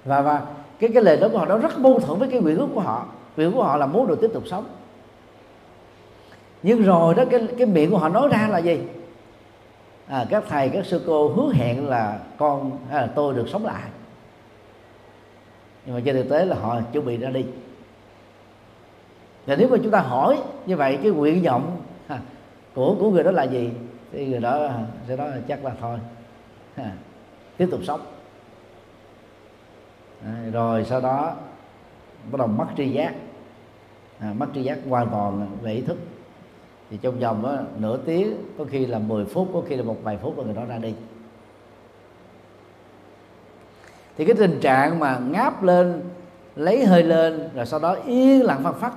Và và cái cái lời đó của họ nó rất mâu thuẫn với cái nguyện ước của họ. Nguyện ước của họ là muốn được tiếp tục sống. Nhưng rồi đó cái cái miệng của họ nói ra là gì? À, các thầy các sư cô hứa hẹn là con hay là tôi được sống lại. Nhưng mà trên thực tế là họ chuẩn bị ra đi. Và nếu mà chúng ta hỏi như vậy cái nguyện vọng của của người đó là gì? Thì người đó sẽ nói là chắc là thôi. À, tiếp tục sống. À, rồi sau đó bắt đầu mất tri giác. À, mất tri giác hoàn toàn về ý thức. Thì trong vòng đó, nửa tiếng có khi là 10 phút có khi là một vài phút là người đó ra đi. Thì cái tình trạng mà ngáp lên lấy hơi lên rồi sau đó yên lặng phăng phắc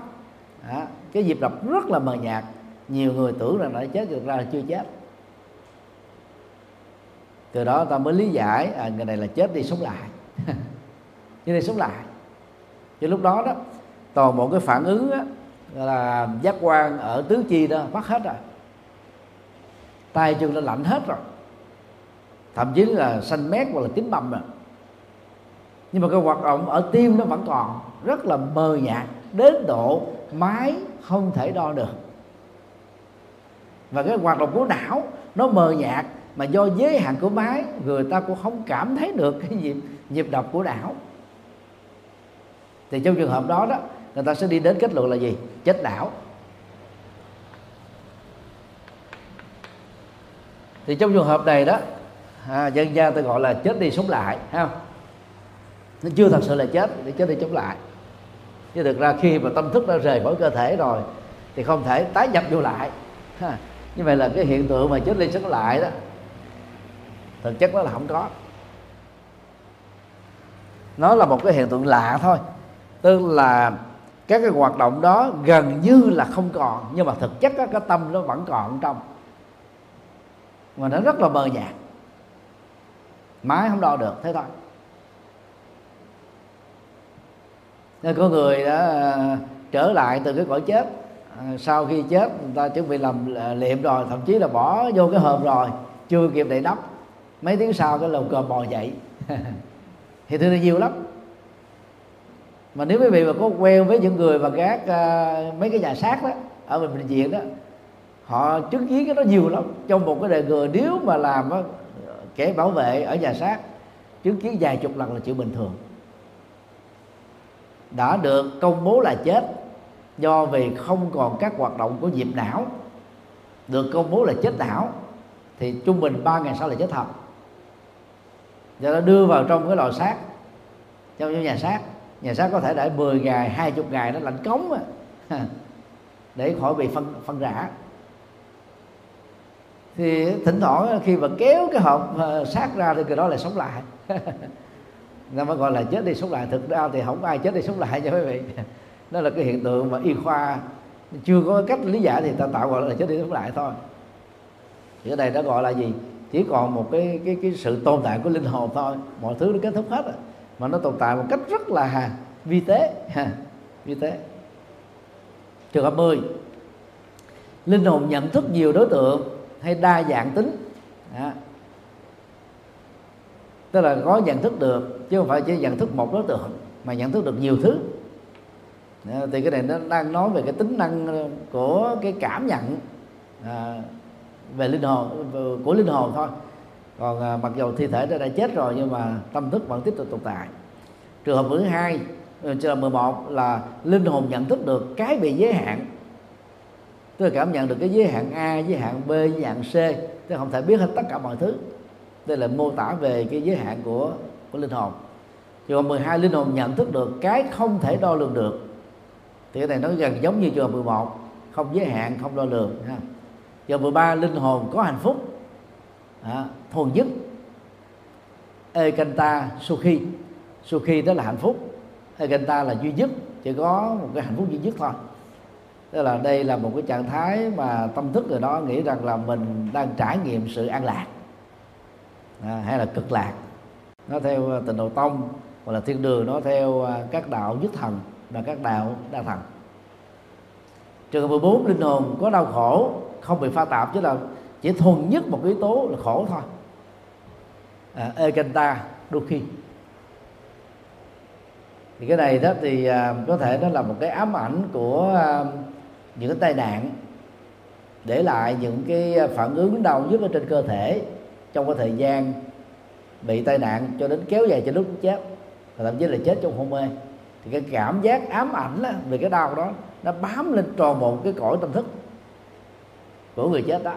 à, cái nhịp đập rất là mờ nhạt nhiều người tưởng rằng đã chết được ra là chưa chết. Từ đó ta mới lý giải à, người này là chết đi sống lại. Như đi sống lại. Thì lúc đó đó toàn bộ cái phản ứng á, là giác quan ở tứ chi đó mất hết rồi. Tay chân nó lạnh hết rồi. Thậm chí là xanh mét hoặc là tím bầm rồi nhưng mà cái hoạt động ở tim nó vẫn còn rất là mờ nhạt đến độ máy không thể đo được và cái hoạt động của não nó mờ nhạt mà do giới hạn của máy người ta cũng không cảm thấy được cái nhịp nhịp đập của não. Thì trong trường hợp đó đó người ta sẽ đi đến kết luận là gì? Chết não. Thì trong trường hợp này đó à, dân gian tôi gọi là chết đi sống lại ha không? Nó chưa thật sự là chết để chết đi sống lại. Chứ thực ra khi mà tâm thức đã rời khỏi cơ thể rồi thì không thể tái nhập vô lại ha như vậy là cái hiện tượng mà chết đi sống lại đó thực chất nó là không có. Nó là một cái hiện tượng lạ thôi tức là các cái hoạt động đó gần như là không còn nhưng mà thực chất đó, cái tâm nó vẫn còn trong. Mà nó rất là mờ nhạt. Máy không đo được thế thôi. Nên có người đã à, trở lại từ cái cõi chết. À, sau khi chết người ta chuẩn bị làm à, liệm rồi thậm chí là bỏ vô cái hộp rồi chưa kịp đậy nắp. Mấy tiếng sau cái lồng cờ bò dậy. Thì thương nhiều lắm. Mà nếu quý vị mà có quen với những người mà gác uh, mấy cái nhà xác đó ở bệnh viện đó họ chứng kiến cái đó nhiều lắm. Trong một cái đời người nếu mà làm đó, kẻ bảo vệ ở nhà xác chứng kiến vài chục lần là chuyện bình thường. Đã được công bố là chết do vì không còn các hoạt động của nhịp não, được công bố là chết não, thì trung bình 3 ngày sau là chết thật. Do đó đưa vào trong cái lò xác, trong những nhà xác. Nhà xác có thể để 10 ngày 20 ngày nó lạnh cống à. để khỏi bị phân phân rã. Thì thỉnh thoảng khi mà kéo cái hộp ờ, xác ra thì cái đó lại sống lại. Nó mới gọi là chết đi, sống lại. Thực ra thì không ai chết đi, sống lại nha quý vị đó là cái hiện tượng mà y khoa chưa có cách lý giải thì ta tạo gọi là chết đi sống lại thôi. Thì ở đây đã gọi là gì? Chỉ còn một cái cái cái sự tồn tại của linh hồn thôi. Mọi thứ nó kết thúc hết rồi. Mà nó tồn tại một cách rất là vi tế. Vi tế. Trường hợp 10 linh hồn nhận thức nhiều đối tượng hay đa dạng tính. À. tức là có nhận thức được, chứ không phải chỉ nhận thức một đối tượng mà nhận thức được nhiều thứ. Ờ, thì cái này nó đang nói về cái tính năng ờ, của cái cảm nhận à, về linh hồn của linh hồn thôi. Còn à, mặc dù thi thể đã, đã chết rồi nhưng mà tâm thức vẫn tiếp tục tồn tại. Trường hợp thứ hai trường hợp 11 là linh hồn nhận thức được cái bị giới hạn. Tức là cảm nhận được cái giới hạn A giới hạn B giới hạn C tức không thể biết hết tất cả mọi thứ. Đây là mô tả về cái giới hạn của của linh hồn. Trường hợp 12 linh hồn nhận thức được cái không thể đo lường được thì cái này nó gần giống như trường 11 không giới hạn không đo lường ha. trường 13 linh hồn có hạnh phúc à, thuần nhất. Ekanta sukhi sukhi đó là hạnh phúc ekanta là duy nhất chỉ có một cái hạnh phúc duy nhất thôi. Tức là đây là một cái trạng thái mà tâm thức người đó nghĩ rằng là mình đang trải nghiệm sự an lạc à, hay là cực lạc. Nó theo ờ, tình độ tông hoặc là thiên đường nó theo ờ, các đạo nhất thần và các đạo đa thần. Trường hợp 14 linh hồn có đau khổ không bị pha tạp chứ là chỉ thuần nhất một yếu tố là khổ thôi. À, ekanta đôi khi thì cái này đó thì à, có thể nó là một cái ám ảnh của à, những cái tai nạn để lại những cái phản ứng đau nhất ở trên cơ thể trong cái thời gian bị tai nạn cho đến kéo dài cho lúc chết và thậm chí là chết trong hôn mê thì cái cảm giác ám ảnh đó, về cái đau đó nó bám lên tròn một cái cõi tâm thức của người chết đó.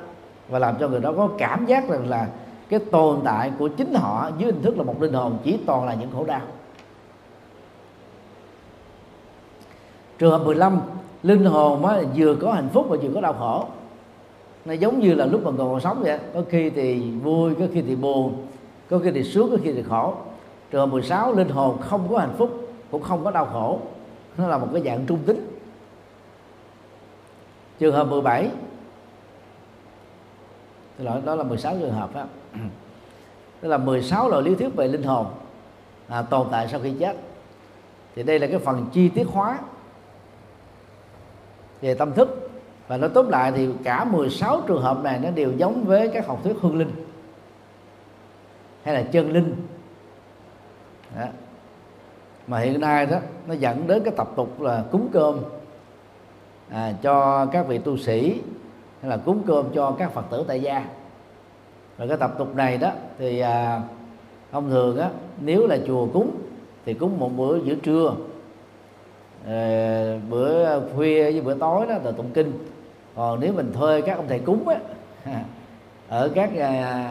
Và làm cho người đó có cảm giác rằng là cái tồn tại của chính họ dưới hình thức là một linh hồn chỉ toàn là những khổ đau. Trường hợp 15 linh hồn á, vừa có hạnh phúc và vừa có đau khổ. Nó giống như là lúc mà còn sống vậy có khi thì vui có khi thì buồn có khi thì sướng có khi thì khổ. Trường hợp 16 linh hồn không có hạnh phúc cũng không có đau khổ. Nó là một cái dạng trung tính. Trường hợp 17 tôi là đó là 16 trường hợp đó. Tức là 16 loại lý thuyết về linh hồn à, tồn tại sau khi chết. Thì đây là cái phần chi tiết hóa về tâm thức. Và nó tóm lại thì cả 16 trường hợp này nó đều giống với các học thuyết hương linh hay là chân linh. Đó mà hiện nay đó nó dẫn đến cái tập tục là cúng cơm à, cho các vị tu sĩ hay là cúng cơm cho các phật tử tại gia. Và cái tập tục này đó thì à, thông thường á nếu là chùa cúng thì cúng một bữa giữa trưa à, bữa khuya với bữa tối đó là tụng kinh. Còn nếu mình thuê các ông thầy cúng á ở các nhà,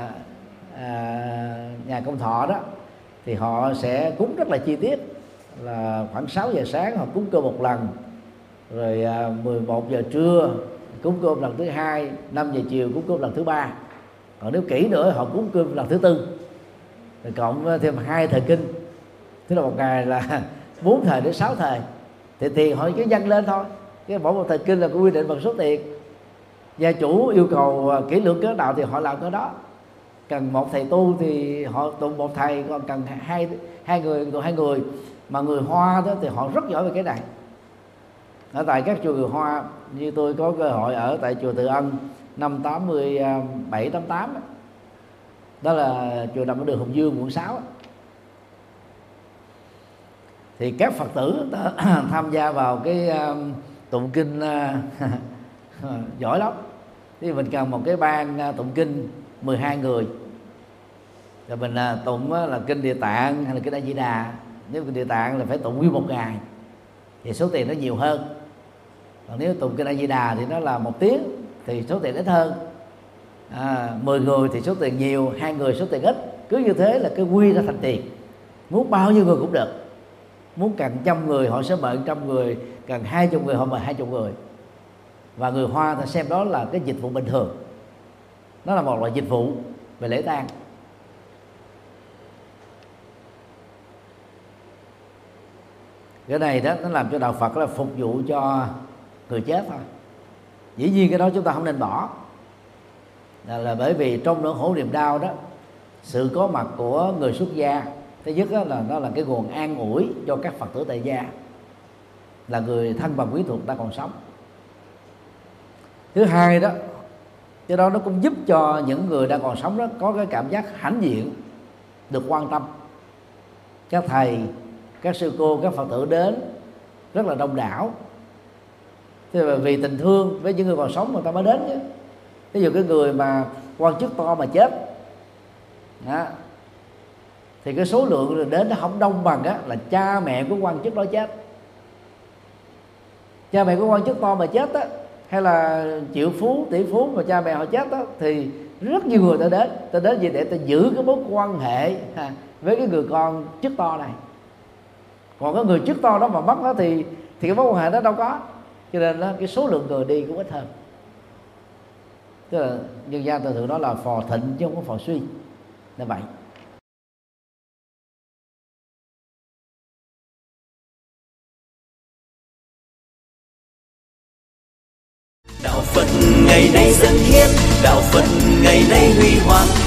à, nhà công thọ đó thì họ sẽ cúng rất là chi tiết là khoảng 6 giờ sáng họ cúng cơm một lần. Rồi à, 11 giờ trưa cúng cơm lần thứ hai 5 giờ chiều cúng cơm lần thứ ba. Còn nếu kỹ nữa, họ cúng cơm lần thứ tư. Rồi cộng thêm hai thời kinh. Tức là một ngày là bốn thời đến sáu thời. Thì tiền họ cứ dâng lên thôi. Cái mỗi một thời kinh là quy định bằng số tiền. Gia chủ yêu cầu à, kỹ lưỡng cỡ đạo thì họ làm cái đó. Cần một thầy tu thì họ tụng một thầy, còn cần hai hai người tụng hai người mà người hoa đó thì họ rất giỏi về cái này. Ở tại các chùa người hoa như tôi có cơ hội ở tại chùa Từ Ân năm 87 88 đó, đó là chùa nằm ở đường Hồng Dương quận 6 thì các Phật tử tham gia vào cái um, tụng kinh uh, giỏi lắm. Thì mình cần một cái ban uh, tụng kinh 12 người. Rồi mình uh, tụng là kinh địa tạng hay là kinh a di đà nếu địa tạng là phải tụng nguyên một ngày thì số tiền nó nhiều hơn. Còn nếu tụng kinh a di đà thì nó là một tiếng thì số tiền ít hơn. À, 10 người thì số tiền nhiều hai người số tiền ít. Cứ như thế là cái quy ra thành tiền. Muốn bao nhiêu người cũng được. Muốn cần trăm người họ sẽ mời trăm người cần hai chục người họ mời hai chục người. Và người hoa ta xem đó là cái dịch vụ bình thường. Nó là một loại dịch vụ về lễ tang. Cái này đó nó làm cho đạo Phật là phục vụ cho người chết thôi. Dĩ nhiên cái đó chúng ta không nên bỏ. Là, là bởi vì trong nỗi khổ niềm đau đó sự có mặt của người xuất gia thứ nhất đó là nó là cái nguồn an ủi cho các phật tử tại gia. Là người thân bằng quý thuộc ta còn sống. Thứ hai đó do đó nó cũng giúp cho những người đang còn sống đó có cái cảm giác hãnh diện được quan tâm. Các thầy các sư cô các phật tử đến rất là đông đảo. Thế mà vì tình thương với những người còn sống mà ta mới đến chứ. Ví dụ cái người mà quan chức to mà chết đó, thì cái số lượng đến nó không đông bằng á là cha mẹ của quan chức đó chết. Cha mẹ của quan chức to mà chết á hay là triệu phú tỷ phú mà cha mẹ họ chết á thì rất nhiều người ta đến. Ta đến gì để ta giữ cái mối quan hệ với cái người con chức to này còn cái người chức to đó mà mất đó thì thì cái mối quan hệ đó đâu có. Cho nên đó, cái số lượng người đi cũng ít hơn. Tức là nhân gian tôi thường đó là phò thịnh chứ không có phò suy. Là vậy. Đạo phật ngày nay dân hiến đạo phật ngày nay huy hoàng